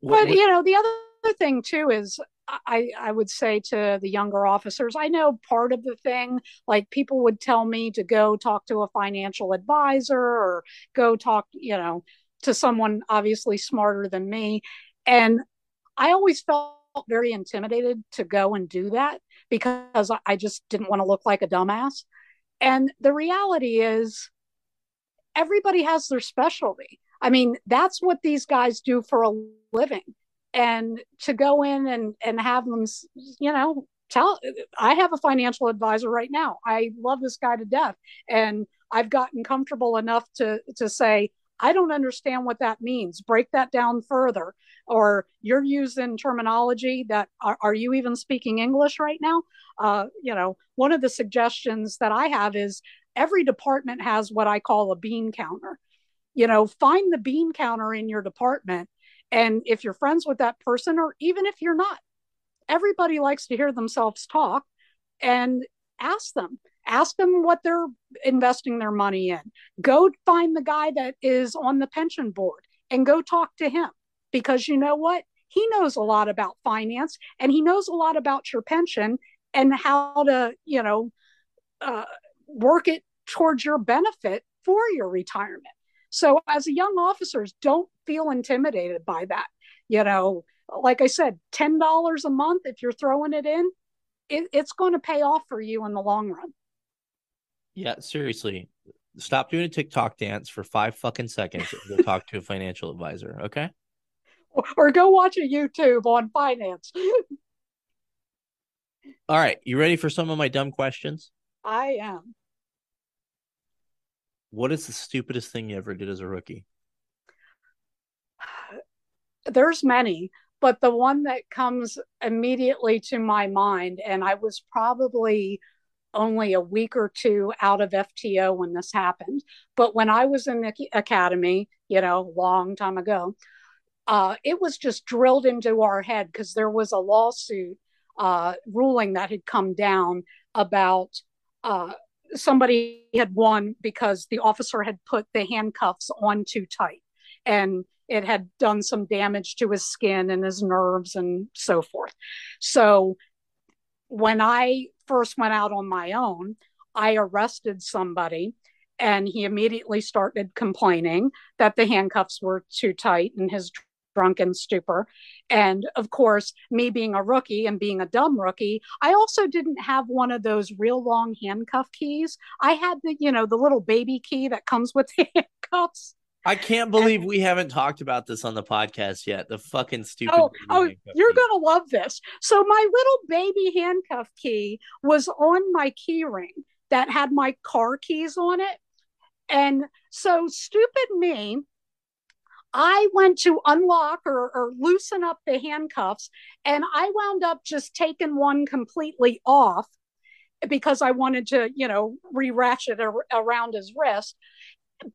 What- But what- you know, the other thing too is I I would say to the younger officers, I know part of the thing, like people would tell me to go talk to a financial advisor or go talk, you know, to someone obviously smarter than me. And I always felt very intimidated to go and do that because I- I just didn't want to look like a dumbass. And the reality is everybody has their specialty. I mean, that's what these guys do for a living. And to go in and, and have them, you know, tell, I have a financial advisor right now. I love this guy to death. And I've gotten comfortable enough to, to say, I don't understand what that means. Break that down further. Or you're using terminology that are, are you even speaking English right now? Uh, you know, one of the suggestions that I have is every department has what I call a bean counter. You know, find the bean counter in your department. And if you're friends with that person, or even if you're not, everybody likes to hear themselves talk and ask them, ask them what they're investing their money in. Go find the guy that is on the pension board and go talk to him because you know what? He knows a lot about finance and he knows a lot about your pension and how to, you know, uh, work it towards your benefit for your retirement. So, as a young officers, don't feel intimidated by that. You know, like I said, ten dollars a month if you're throwing it in, it, it's going to pay off for you in the long run. yeah, seriously, stop doing a TikTok dance for five fucking seconds and go talk to a financial advisor. Okay. Or, or go watch a YouTube on finance. All right. You ready for some of my dumb questions? I am. What is the stupidest thing you ever did as a rookie? There's many, but the one that comes immediately to my mind, and I was probably only a week or two out of FTO when this happened. But when I was in the academy, you know, long time ago, uh, it was just drilled into our head because there was a lawsuit uh, ruling that had come down about uh, somebody had won because the officer had put the handcuffs on too tight and it had done some damage to his skin and his nerves and so forth. So when I first went out on my own, I arrested somebody and he immediately started complaining that the handcuffs were too tight and his drunken stupor. And of course, me being a rookie and being a dumb rookie, I also didn't have one of those real long handcuff keys. I had the, you know, the little baby key that comes with the handcuffs. I can't believe we haven't talked about this on the podcast yet. The fucking stupid. Oh, oh, you're gonna love this. So my little baby handcuff key was on my key ring that had my car keys on it. And so stupid me, I went to unlock or, or loosen up the handcuffs, and I wound up just taking one completely off because I wanted to, you know, re-ratchet ar- around his wrist.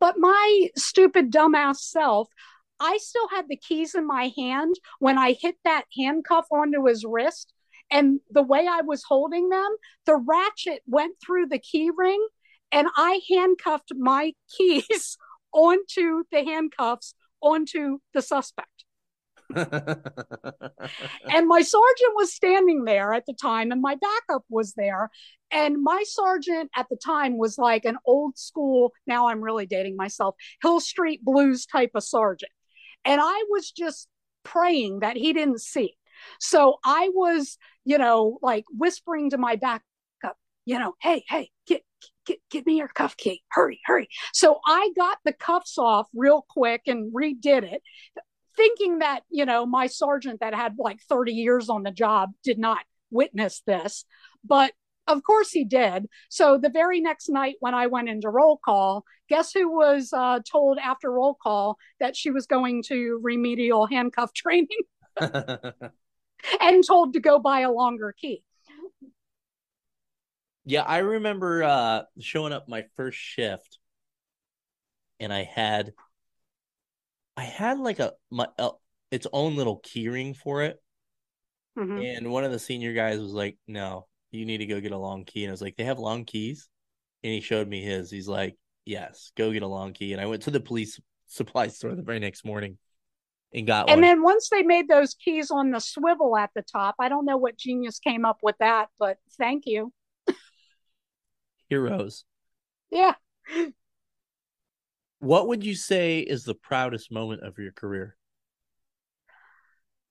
But my stupid dumbass self, I still had the keys in my hand when I hit that handcuff onto his wrist. And the way I was holding them, the ratchet went through the key ring, and I handcuffed my keys onto the handcuffs onto the suspect. And my sergeant was standing there at the time, and my backup was there. And my sergeant at the time was like an old school, now I'm really dating myself, Hill Street Blues type of sergeant. And I was just praying that he didn't see. So I was, you know, like whispering to my backup, you know, hey, hey, get, get, get me your cuff key. Hurry, hurry. So I got the cuffs off real quick and redid it thinking that you know my sergeant that had like 30 years on the job did not witness this but of course he did so the very next night when i went into roll call guess who was uh, told after roll call that she was going to remedial handcuff training and told to go buy a longer key Yeah, I remember uh showing up my first shift and I had I had like a my uh, its own little keyring for it. Mhm. And one of the senior guys was like, "No, you need to go get a long key." And I was like, "They have long keys?" And he showed me his. He's like, "Yes, go get a long key." And I went to the police supply store the very next morning and got one And one. then once they made those keys on the swivel at the top, I don't know what genius came up with that, but thank you. Heroes. Yeah. What would you say is the proudest moment of your career?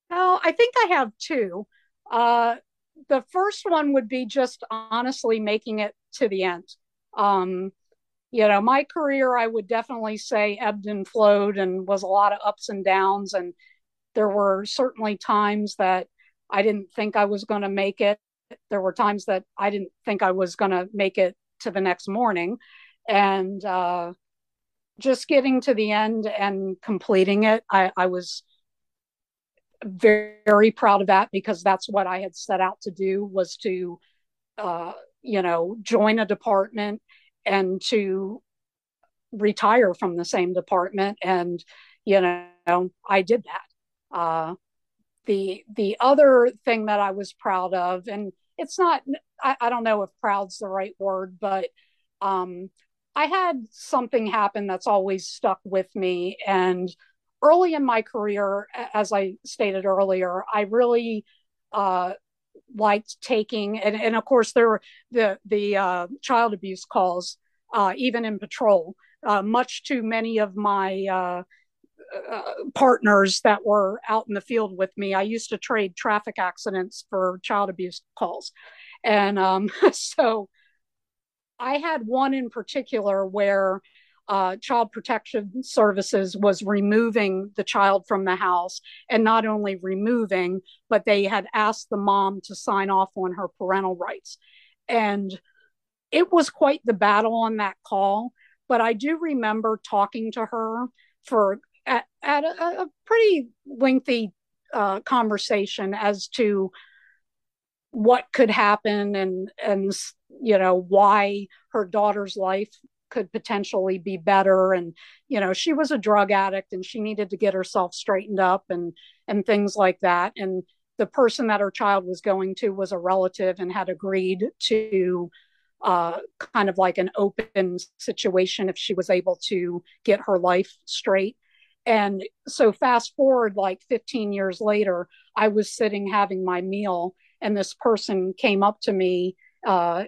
Oh, I think I have two. Uh, the first one would be just honestly making it to the end. Um, you know, my career, I would definitely say ebbed and flowed and was a lot of ups and downs. And there were certainly times that I didn't think I was going to make it. There were times that I didn't think I was going to make it to the next morning. And uh, just getting to the end and completing it, I, I was very, very proud of that because that's what I had set out to do was to, uh, you know, join a department and to retire from the same department. And, you know, I did that. Uh, the the other thing that I was proud of, and it's not, I, I don't know if proud's the right word, but um, I had something happen that's always stuck with me. And early in my career, as I stated earlier, I really uh, liked taking, and, and of course, there were the, the uh, child abuse calls, uh, even in patrol, uh, much to many of my uh, uh, partners that were out in the field with me. I used to trade traffic accidents for child abuse calls. And um, so I had one in particular where uh, Child Protection Services was removing the child from the house, and not only removing, but they had asked the mom to sign off on her parental rights. And it was quite the battle on that call. But I do remember talking to her for at, at a, a pretty lengthy uh, conversation as to what could happen and and you know why her daughter's life could potentially be better. And you know she was a drug addict and she needed to get herself straightened up and and things like that. And the person that her child was going to was a relative and had agreed to uh, kind of like an open situation if she was able to get her life straight. And so fast forward like 15 years later i was sitting having my meal and this person came up to me uh,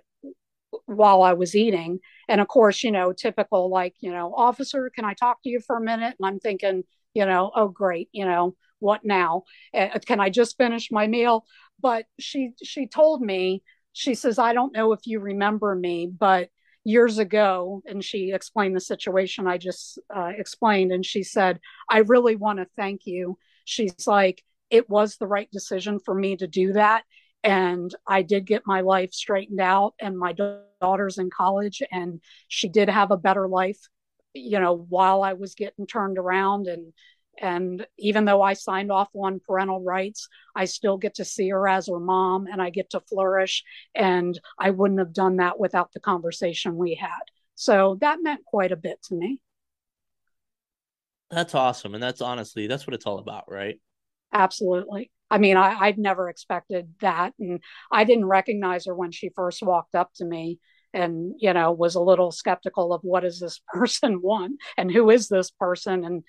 while I was eating. And of course, you know, typical like, you know, officer, can I talk to you for a minute? And I'm thinking, you know, oh, great, you know, what now? Uh, can I just finish my meal? But she she told me, she says, I don't know if you remember me, but years ago, and she explained the situation I just uh, explained, and she said, I really want to thank you. She's like, it was the right decision for me to do that. And I did get my life straightened out and my daughter's in college and she did have a better life you know while I was getting turned around. And and even though I signed off on parental rights I still get to see her as her mom and I get to flourish. And I wouldn't have done that without the conversation we had. So that meant quite a bit to me. That's awesome. And that's honestly, that's what it's all about, right? Absolutely I mean, I, I'd never expected that. And I didn't recognize her when she first walked up to me and, you know, was a little skeptical of what does this person want and who is this person? And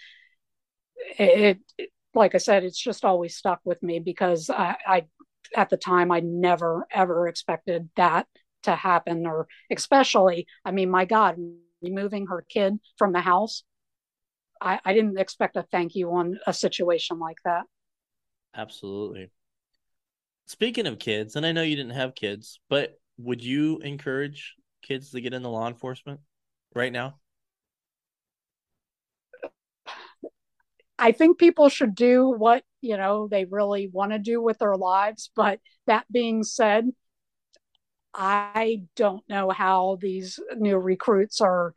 it, it like I said, it's just always stuck with me because I, I, at the time, I never, ever expected that to happen or especially, I mean, my God, removing her kid from the house. I, I didn't expect a thank you on a situation like that. Absolutely. Speaking of kids, and I know you didn't have kids, but would you encourage kids to get into law enforcement right now? I think people should do what, you know, they really want to do with their lives. But that being said, I don't know how these new recruits are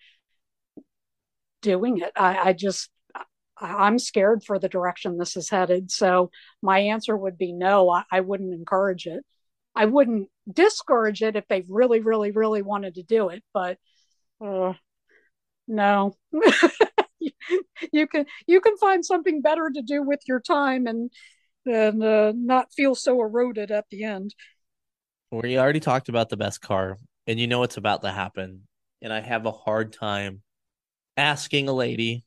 doing it. I, I just, I'm scared for the direction this is headed. So my answer would be no, I, I wouldn't encourage it. I wouldn't discourage it if they really, really, really wanted to do it, but uh, no. you can you can find something better to do with your time and and uh, not feel so eroded at the end. We already talked about the best car, and you know what's about to happen. And I have a hard time asking a lady.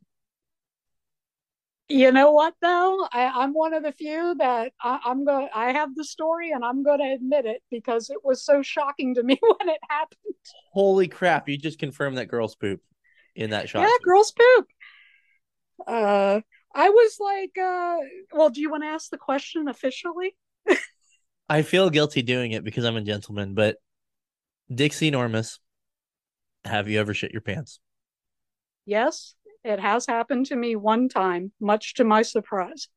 You know what though? I, I'm one of the few that I, I'm going. I have the story, and I'm going to admit it because it was so shocking to me when it happened. Holy crap! You just confirmed that girls poop in that shot. Yeah, girls poop. Uh, I was like, uh, well, do you want to ask the question officially? I feel guilty doing it because I'm a gentleman, but Dixie Normus, have you ever shit your pants? Yes, it has happened to me one time, much to my surprise.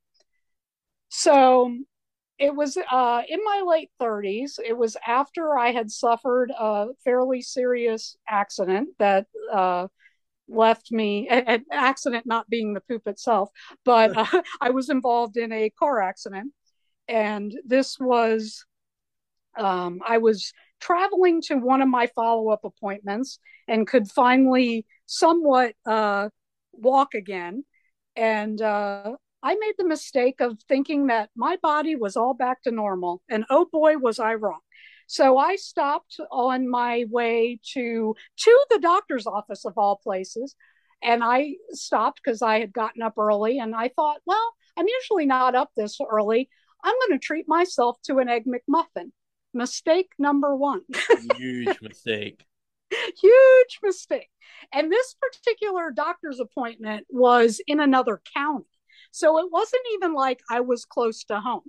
So it was uh, in my late 30s. It was after I had suffered a fairly serious accident that uh, left me, an accident not being the poop itself, but uh, I was involved in a car accident. And this was, um, I was traveling to one of my follow up appointments and could finally somewhat uh, walk again. And uh, I made the mistake of thinking that my body was all back to normal. And oh boy, was I wrong. So I stopped on my way to to the doctor's office of all places. And I stopped because I had gotten up early and I thought, well, I'm usually not up this early. I'm going to treat myself to an egg McMuffin. Mistake number one. Huge mistake. Huge mistake. And this particular doctor's appointment was in another county. So it wasn't even like I was close to home.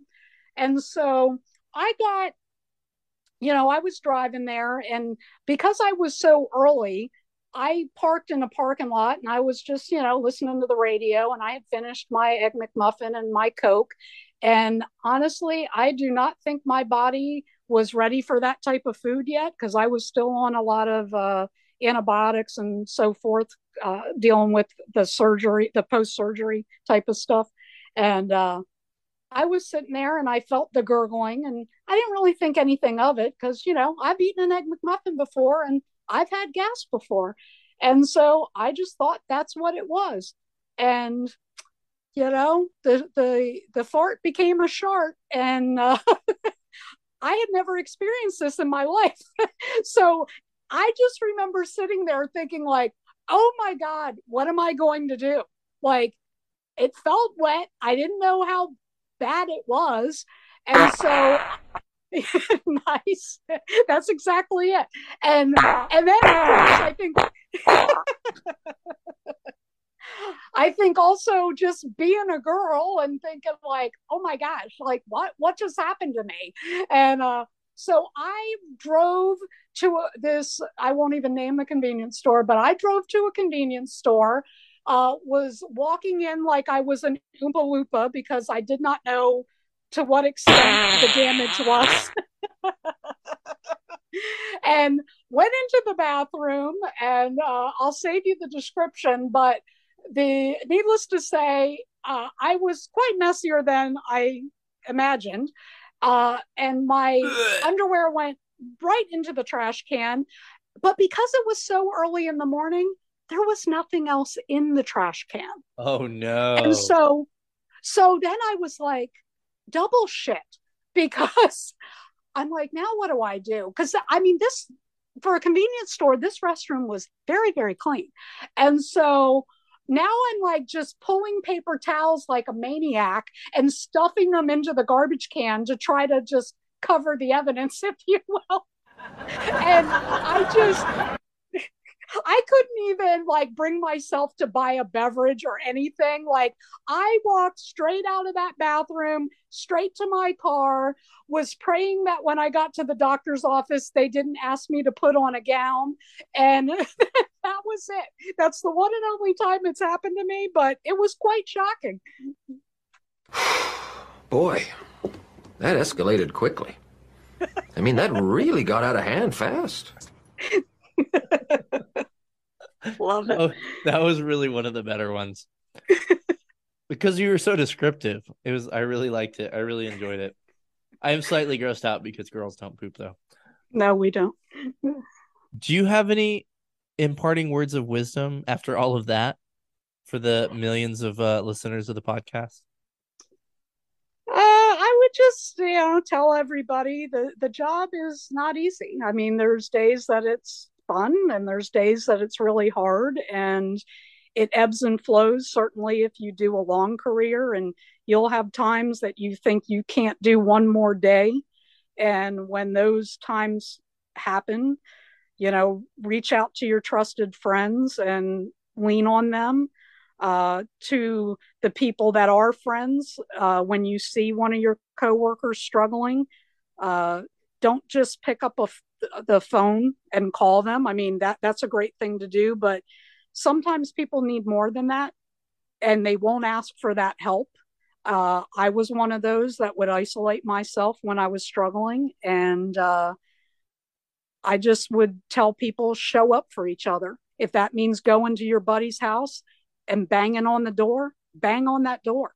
And so I got, you know, I was driving there, and because I was so early, I parked in a parking lot and I was just, you know, listening to the radio and I had finished my Egg McMuffin and my Coke. And honestly, I do not think my body was ready for that type of food yet because I was still on a lot of uh, antibiotics and so forth, uh, dealing with the surgery, the post surgery type of stuff. And uh, I was sitting there and I felt the gurgling and I didn't really think anything of it because, you know, I've eaten an Egg McMuffin before and I've had gas before. And so I just thought that's what it was. And you know, the the the fart became a shart and uh, I had never experienced this in my life. so I just remember sitting there thinking like, "Oh my god, what am I going to do?" Like it felt wet. I didn't know how bad it was. And so nice. That's exactly it. And and then of course I think I think also just being a girl and thinking like, oh my gosh, like what what just happened to me? And uh so I drove to a, this I won't even name the convenience store, but I drove to a convenience store uh, was walking in like I was an Oompa Loompa because I did not know to what extent the damage was. and went into the bathroom, and uh, I'll save you the description, but the needless to say, uh, I was quite messier than I imagined. Uh, and my underwear went right into the trash can. But because it was so early in the morning, there was nothing else in the trash can. Oh no. And so so then I was like double shit because I'm like, now what do I do? Because I mean, this for a convenience store, this restroom was very, very clean. And so now I'm like just pulling paper towels like a maniac and stuffing them into the garbage can to try to just cover the evidence, if you will. and I just I couldn't even like bring myself to buy a beverage or anything. Like I walked straight out of that bathroom, straight to my car, was praying that when I got to the doctor's office, they didn't ask me to put on a gown. And that was it. That's the one and only time it's happened to me, but it was quite shocking. Boy, that escalated quickly. I mean, that really got out of hand fast. Love it. Oh, that was really one of the better ones. because you were so descriptive. It was I really liked it. I really enjoyed it. I am slightly grossed out because girls don't poop though. No, we don't. Do you have any imparting words of wisdom after all of that for the millions of uh, listeners of the podcast? Uh, I would just, you know, tell everybody the the job is not easy. I mean, there's days that it's fun, and there's days that it's really hard, and it ebbs and flows. Certainly, if you do a long career, and you'll have times that you think you can't do one more day, and when those times happen, you know, reach out to your trusted friends and lean on them uh, to the people that are friends uh, when you see one of your coworkers struggling uh, don't just pick up a, the phone and call them. I mean that that's a great thing to do but sometimes people need more than that and they won't ask for that help. Uh, i was one of those that would isolate myself when i was struggling and uh, i just would tell people show up for each other. If that means going to your buddy's house and banging on the door, bang on that door.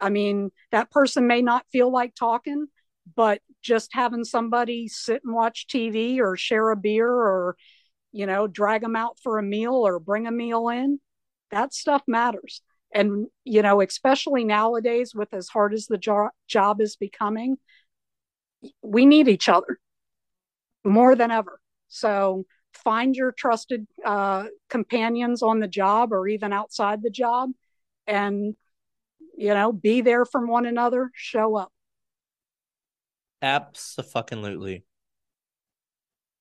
I mean, that person may not feel like talking, but just having somebody sit and watch TV or share a beer or, you know, drag them out for a meal or bring a meal in, that stuff matters. And, you know, especially nowadays with as hard as the jo- job is becoming, we need each other more than ever. So find your trusted uh, companions on the job or even outside the job and you know be there from one another show up Absolutely.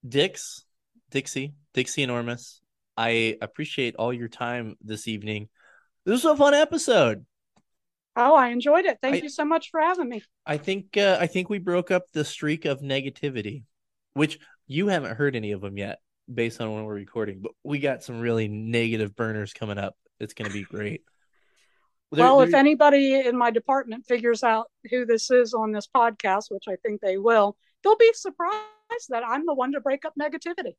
Dix, Dixie, Dixie Normus. I appreciate all your time this evening. This was a fun episode. oh i enjoyed it thank I- you so much for having me I think uh, I think we broke up the streak of negativity, which you haven't heard any of them yet, based on when we're recording. But we got some really negative burners coming up. It's going to be great. There- well if anybody in my department figures out who this is on this podcast which i think they will they'll be surprised that i'm the one to break up negativity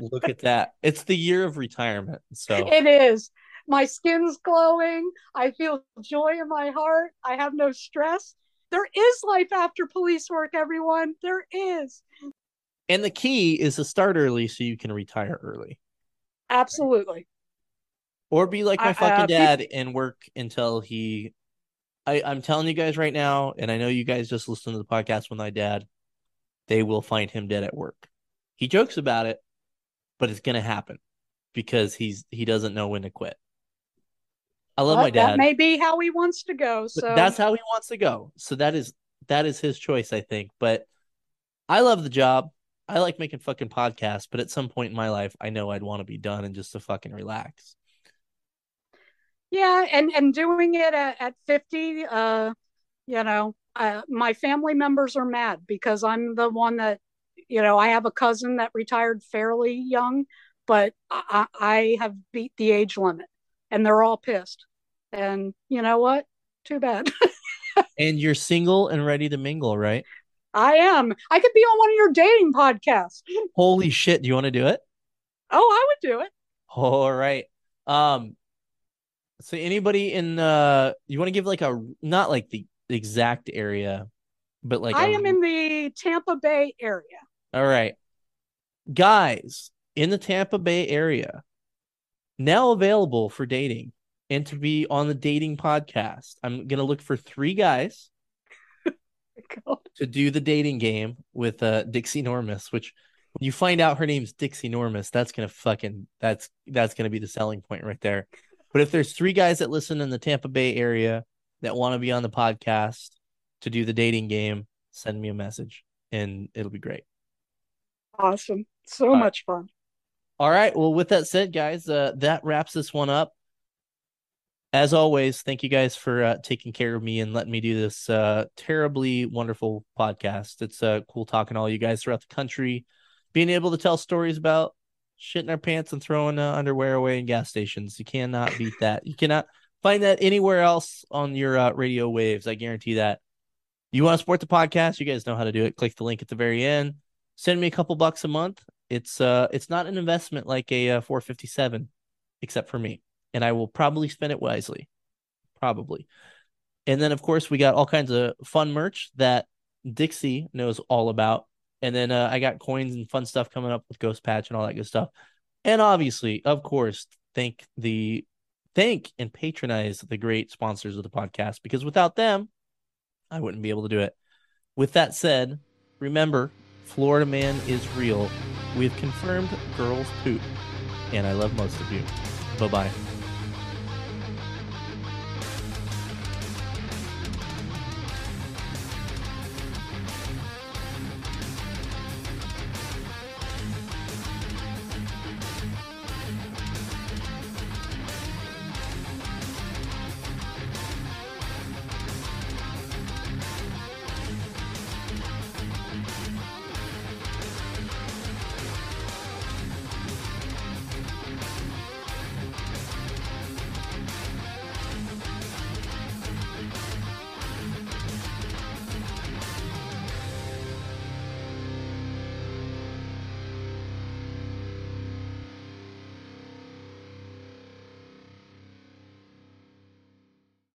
look at that, it's the year of retirement. So It is. My skin's glowing. I feel joy in my heart. I have no stress. There is life after police work, everyone. There is. And the key is to start early so you can retire early. Absolutely. Or be like my I- fucking uh, dad and work until he I, I'm telling you guys right now, and I know you guys just listened to the podcast with my dad, they will find him dead at work. He jokes about it, but it's gonna happen because he's he doesn't know when to quit. I love But my dad. That may be how he wants to go. But So that's how he wants to go. So that is that is his choice, I think. But I love the job. I like making fucking podcasts, but at some point in my life, I know I'd want to be done and just to fucking relax. Yeah, and and doing it at, at 50, uh, you know, uh, my family members are mad because I'm the one that, you know, I have a cousin that retired fairly young, but I, I I have beat the age limit, and they're all pissed. And you know what? Too bad. And you're single and ready to mingle, right? I am. I could be on one of your dating podcasts. Holy shit, do you want to do it? Oh, I would do it. All right. Um so anybody in uh you want to give like a not like the exact area, but like I a- am in the Tampa Bay area. All right. Guys in the Tampa Bay area now available for dating and to be on the dating podcast. I'm going to look for 3 guys to do the dating game with uh Dixie Normus, which when you find out her name's Dixie Normus, that's going to fucking that's that's going to be the selling point right there. But if there's 3 guys that listen in the Tampa Bay area that want to be on the podcast to do the dating game, send me a message and it'll be great. Awesome. So much fun. All right. Well, with that said, guys, uh, that wraps this one up. As always, thank you guys for uh, taking care of me and letting me do this uh, terribly wonderful podcast. It's uh, cool talking to all you guys throughout the country, being able to tell stories about shitting our pants and throwing uh, underwear away in gas stations. You cannot beat that. You cannot find that anywhere else on your uh, radio waves. I guarantee that. You want to support the podcast? You guys know how to do it. Click the link at the very end. Send me a couple bucks a month it's uh it's not an investment like a uh, 457 except for me and i will probably spend it wisely probably And then, of course, we got all kinds of fun merch that Dixie knows all about. And then uh, I got coins and fun stuff coming up with Ghost Patch and all that good stuff. And obviously, of course, thank the thank and patronize the great sponsors of the podcast because without them, I wouldn't be able to do it. With that said, remember, Florida Man is real. We've confirmed girls poop, and I love most of you. Bye bye.